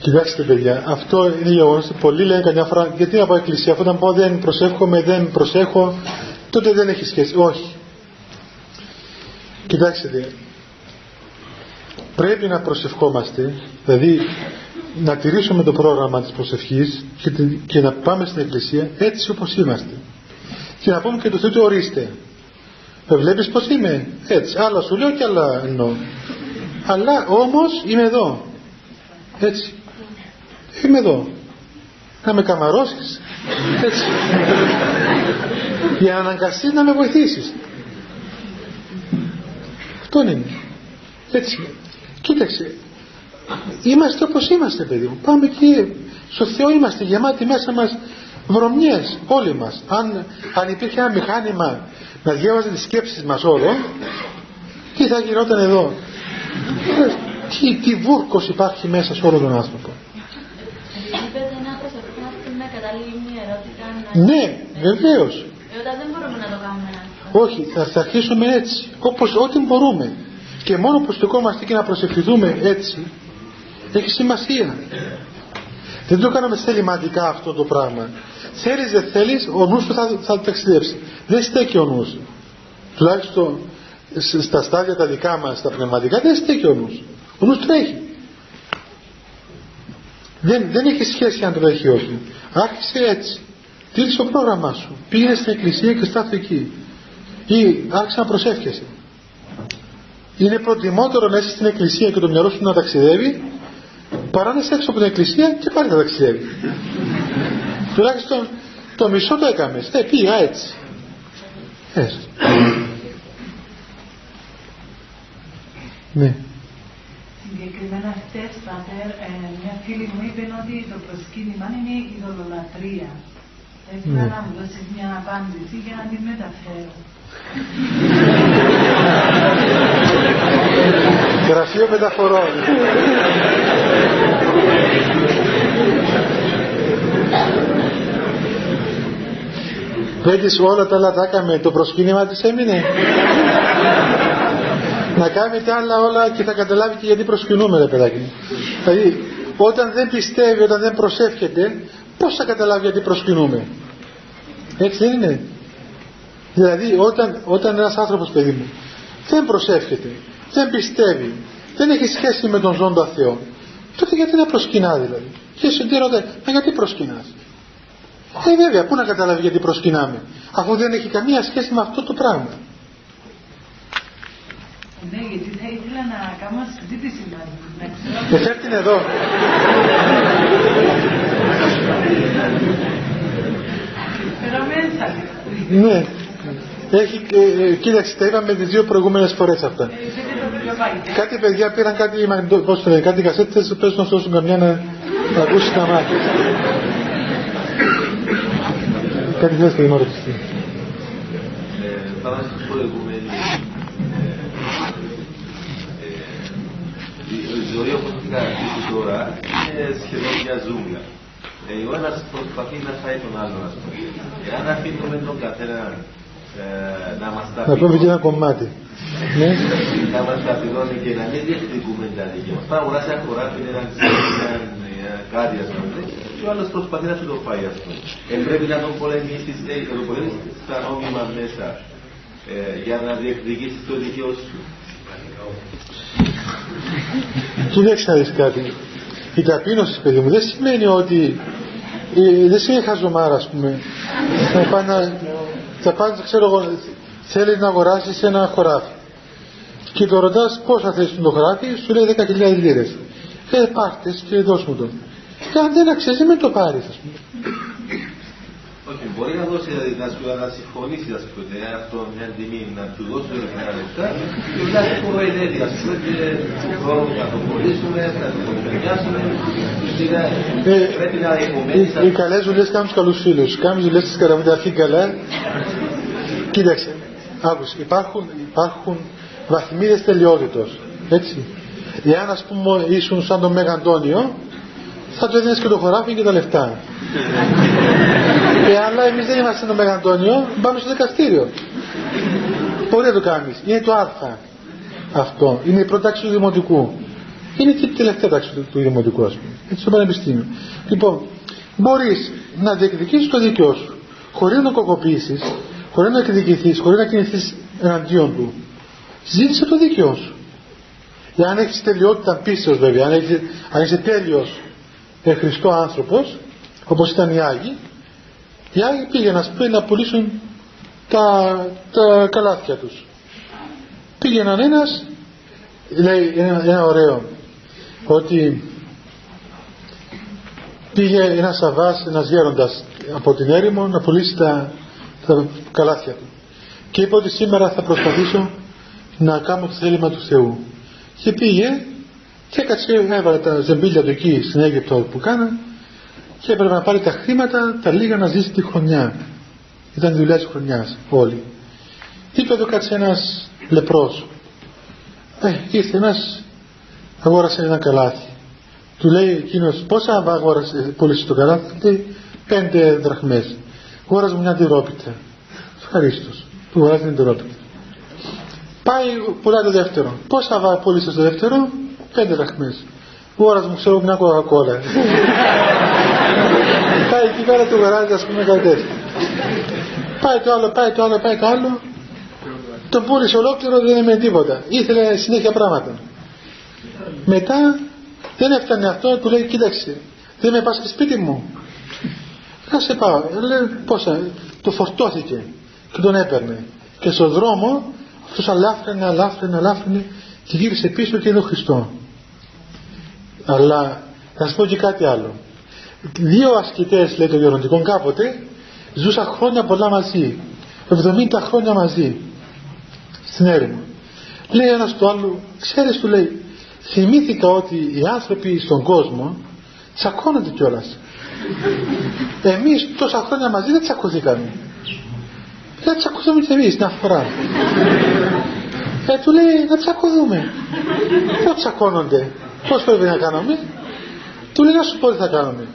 Κοιτάξτε παιδιά, αυτό είναι γεγονός. Πολλοί λένε καμιά φορά, γιατί να πάω εκκλησία, αφού όταν πω δεν προσεύχομαι, δεν προσέχω, τότε δεν έχει σχέση. Όχι. Κοιτάξτε, πρέπει να προσευχόμαστε, δηλαδή να τηρήσουμε το πρόγραμμα της προσευχής και, και να πάμε στην εκκλησία έτσι όπως είμαστε. Και να πούμε και το Θεό ορίστε. Με βλέπεις πως είμαι, έτσι. Άλλα σου λέω και άλλα εννοώ. Αλλά όμως είμαι εδώ. Έτσι. Είμαι εδώ. Να με καμαρώσεις. Έτσι. Για να αναγκαστείς να με βοηθήσεις. Αυτό είναι. Έτσι. Κοίταξε. Είμαστε όπως είμαστε παιδί μου. Πάμε και στο Θεό είμαστε γεμάτοι μέσα μας βρωμιές όλοι μας. Αν, αν υπήρχε ένα μηχάνημα να διάβαζε τις σκέψεις μας όλο τι θα γινόταν εδώ; Τι, τι βούρκος υπάρχει μέσα σε όλο τον άνθρωπο; Ναι, βεβαίως. Ε, όταν δεν μπορούμε να το κάνουμε. Όχι, θα, θα αρχίσουμε έτσι. Όπως ό,τι μπορούμε. Και μόνο που στεκόμαστε και να προσευχηθούμε έτσι, έχει σημασία. Δεν το κάνουμε θεληματικά αυτό το πράγμα. Θέλεις δεν θέλεις, ο νους σου θα, θα ταξιδέψει. Δεν στέκει ο νους. Τουλάχιστον στα στάδια τα δικά μας, τα πνευματικά, δεν στέκει ο νους. Ο νους τρέχει. Δεν, δεν έχει σχέση αν τρέχει όχι. Άρχισε έτσι. Τήρησε το πρόγραμμά σου. Πήγαινε στην εκκλησία και στάθου εκεί. Ή άρχισε να προσεύχεσαι. Είναι προτιμότερο να είσαι στην εκκλησία και το μυαλό σου να ταξιδεύει παρά να είσαι έξω από την εκκλησία και πάλι να ταξιδεύεις. Τουλάχιστον το μισό το έκαμες. Ε, πήγα έτσι. Έτσι. Ναι. Συγκεκριμένα χτες, Πατέρ, ε, μια φίλη μου είπε ότι το προσκύνημα είναι η ειδωλολατρία. Ήθελα ναι. να μου δώσεις μια απάντηση για να την μεταφέρω. Γραφείο μεταφορών. Πέτεις όλα τα άλλα τα έκαμε, το προσκύνημα της έμεινε. να κάνετε άλλα όλα και θα καταλάβει και γιατί προσκυνούμε ρε παιδάκι. Δηλαδή όταν δεν πιστεύει, όταν δεν προσεύχεται πώς θα καταλάβει γιατί προσκυνούμε; Έτσι δεν είναι. Δηλαδή όταν, όταν ένας άνθρωπος παιδί μου δεν προσεύχεται, δεν πιστεύει, δεν έχει σχέση με τον ζώντα Θεό, τότε γιατί να προσκυνά δηλαδή; Και εσύ τι ρωτάει, μα γιατί προσκυνάς; Ε βέβαια, πού να καταλάβει γιατί προσκυνάμε, αφού δεν έχει καμία σχέση με αυτό το πράγμα. Ναι, γιατί θα ήθελα να κάνω συζήτηση μαζί. Ε, φέρ εδώ. Ναι. Έχει, ε, κοίταξε, τα είπαμε τις δύο προηγούμενες φορές αυτά. Κάτι παιδιά πήραν κάτι, πώς το λένε, κάτι κασέτες, πες να δώσουν καμιά να, να ακούσεις τα μάτια. Κάτι θες και δεν ρωτήσει. Παρά στην προηγούμενη, η ζωή όπως την κατακτήσει τώρα είναι σχεδόν μια ζούγκλα. Ε, ο ένας προσπαθεί να φάει τον άλλον, ας πούμε. Εάν αφήνουμε τον καθένα ε, να μας τα Να πούμε και ένα κομμάτι. ναι. Να μας τα πληρώνει και να μην διεκδικούμε τα δίκαια μας. Πάμε αγοράσει ένα χωράφι, ένα κάτι, ας πούμε. Και ο άλλος προσπαθεί να σου το φάει, ας πούμε. Ε, πρέπει να τον πολεμήσεις, ε, να τον πολεμήσεις στα νόμιμα μέσα ε, για να διεκδικήσεις το δικαίω σου. Κοίταξε να δεις κάτι η ταπείνωσης παιδί μου δεν σημαίνει ότι ε, δεν σημαίνει χαζομάρα ας πούμε θα πάνε να θα πάνε ξέρω εγώ θέλεις να αγοράσεις ένα χωράφι και το ρωτάς πόσα θέλεις το χωράφι σου λέει 10.000 λίρες ε, πάρτες και δώσ' μου τον. Και αν δεν αξίζει με το πάρεις ας πούμε. Όχι, μπορεί να δώσει, δηλαδή, να σου να συμφωνήσει, να σου πει, αυτό μια τιμή, να του δώσει ένα λεπτά και μετά σου κοροϊδεύει, ας πούμε, και μπορούμε να το πουλήσουμε, να το περνιάσουμε, πρέπει να υπομένεις... Οι καλές δουλειές κάνουν τους καλούς φίλους, κάνουν δουλειές της καραβιταρχή καλά. Κοίταξε, άκουσε, υπάρχουν, υπάρχουν βαθμίδες τελειότητος, έτσι. Εάν ας πούμε ήσουν σαν τον Μέγα Αντώνιο, θα του έδινες και το χωράφι και τα λεφτά. Ε, αλλά εμείς δεν είμαστε το Μεγαντώνιο, πάμε στο δικαστήριο. Μπορεί να το κάνεις. Είναι το Α. Αυτό. Είναι η πρώτη τάξη του Δημοτικού. Είναι και η τελευταία τάξη του, του Δημοτικού, ας πούμε. Έτσι στο Πανεπιστήμιο. Λοιπόν, μπορείς να διεκδικήσεις το δίκαιό σου χωρίς να κοκοποιήσει, χωρίς να εκδικηθείς, χωρίς να κινηθείς εναντίον του. Ζήτησε το δίκαιό σου. αν έχεις τελειότητα πίστεως βέβαια, αν, έχεις, αν είσαι τέλειος ε, Χριστό άνθρωπος, όπως ήταν οι Άγιοι, οι Άγιοι πήγαιναν πούμε να πουλήσουν τα, τα καλάθια τους. Πήγαιναν ένας, λέει ένα, ένα ωραίο, ότι πήγε ένας Σαββάς, ένας γέροντας από την έρημο να πουλήσει τα, τα καλάθια του. Και είπε ότι σήμερα θα προσπαθήσω να κάνω το θέλημα του Θεού. Και πήγε και έκατσε, έβαλε τα ζεμπίλια του εκεί στην Αίγυπτο που κάναν και έπρεπε να πάρει τα χρήματα τα λίγα να ζήσει τη χρονιά. Ήταν η δουλειά της χρονιάς όλοι. Είπε εδώ κάτσε ένας λεπρός. Ε, ήρθε ένας, αγόρασε ένα καλάθι. Του λέει εκείνος πόσα αγόρασε, πούλησε το καλάθι. Λέει πέντε δραχμές. Αγόρασε μια τυρόπιτα. Ευχαρίστως. Του αγόρασε μια τυρόπιτα. Πάει, πουλάει το δεύτερο. Πόσα πούλησες το δεύτερο, πέντε δραχμές. Αγόρασε μου ξέρω μια κοκακόλα. Πάει εκεί πέρα του γαράζι ας πούμε κάτι τέτοιο. Πάει το άλλο, πάει το άλλο, πάει το άλλο. Τον πούλησε ολόκληρο δεν με τίποτα. Ήθελε συνέχεια πράγματα. Μετά δεν έφτανε αυτό, του λέει κοίταξε, δεν με πας και σπίτι μου. Θα σε πάω. Λέει πόσα, το φορτώθηκε και τον έπαιρνε. Και στον δρόμο αυτός αλάφρενε, αλάφρενε, αλάφρενε και γύρισε πίσω και είναι ο Χριστός. Αλλά θα σου πω και κάτι άλλο δύο ασκητές λέει το γεροντικό κάποτε ζούσαν χρόνια πολλά μαζί. 70 χρόνια μαζί. Στην έρημο. Λέει ένας του άλλου ξέρεις του λέει θυμήθηκα ότι οι άνθρωποι στον κόσμο τσακώνονται κιόλας. εμείς τόσα χρόνια μαζί δεν τσακωθήκαμε. Δεν τσακωθούμε κι εμείς την αφορά ε, του λέει να τσακωθούμε. Πώς τσακώνονται; Πώς πρέπει να κάνουμε; Του λέει να σου πω τι θα κάνουμε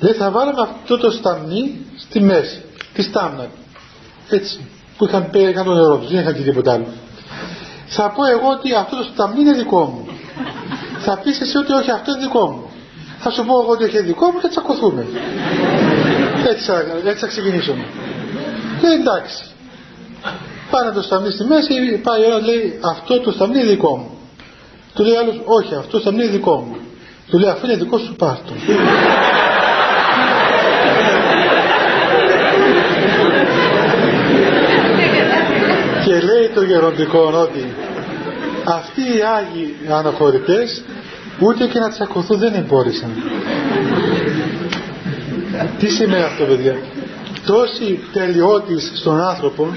δεν θα βάλουμε αυτό το σταμνί στη μέση, τη στάμνα. Έτσι, που είχαν πει το νερό τους, δεν είχαν και τίποτα άλλο. Θα πω εγώ ότι αυτό το σταμνί είναι δικό μου. Θα πεις εσύ ότι όχι, αυτό είναι δικό μου. Θα σου πω εγώ ότι όχι, δικό μου και τσακωθούμε. Έτσι, έτσι θα ξεκινήσουμε. Λέει εντάξει. Πάνε το σταμνί στη μέση, πάει ο λέει αυτό το σταμνί είναι δικό μου. Του λέει άλλος, όχι, αυτό το σταμνί είναι δικό μου. Του λέει αυτό είναι δικό σου πάρτο. Και λέει το γεροντικό ότι αυτοί οι Άγιοι αναχωρητές ούτε και να τσακωθούν δεν εμπόρεσαν. Τι σημαίνει αυτό παιδιά; Τόση τελειότης στον άνθρωπο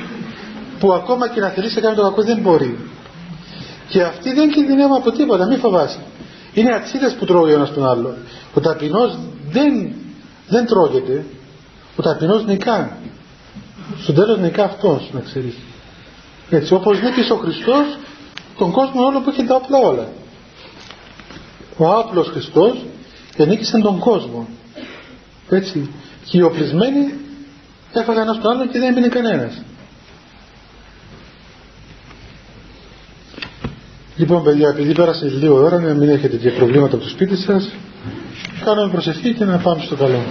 που ακόμα και να θελήσει να κάνει το κακό δεν μπορεί. Και αυτοί δεν κινδυνεύουν από τίποτα, μην φοβάσαι. Είναι ατσίδες που τρώγει ο ένας τον άλλο. Ο ταπεινός δεν, δεν τρώγεται. Ο ταπεινός νικά. Στο τέλος νικά αυτός, να ξέρεις. Έτσι όπως νίκησε ο Χριστός τον κόσμο όλο που έχει τα όπλα όλα. Ο άπλος Χριστός ενίκησε τον κόσμο. Έτσι. Και οι οπλισμένοι έφαγαν ένα τον άλλον και δεν έμεινε κανένας. Λοιπόν παιδιά, επειδή πέρασε λίγο ώρα, να μην έχετε και προβλήματα από το σπίτι σας, κάνουμε προσευχή και να πάμε στο καλό.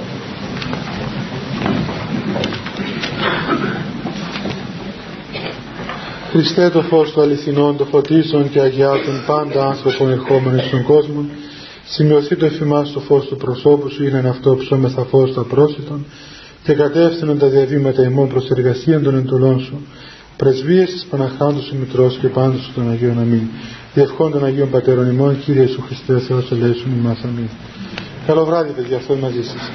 Χριστέ το φως του αληθινών, το φωτίσον και αγιάτων πάντα άνθρωπον ερχόμενων στον κόσμο, σημειωθεί το εφημάς το φως του προσώπου σου, είναι αυτό ψώμεθα φως του απρόσιτον, και κατεύθυνον τα διαβήματα ημών προς εργασία των εντολών σου, πρεσβείες της Παναχάντου σου Μητρός και πάντως των Αγίων Αμήν. Διευχών των Αγίων Πατέρων ημών, Κύριε Ιησού Χριστέ, Θεός ελέησον ημάς. Αμήν. Καλό βράδυ παιδιά, αυτό μαζί σας.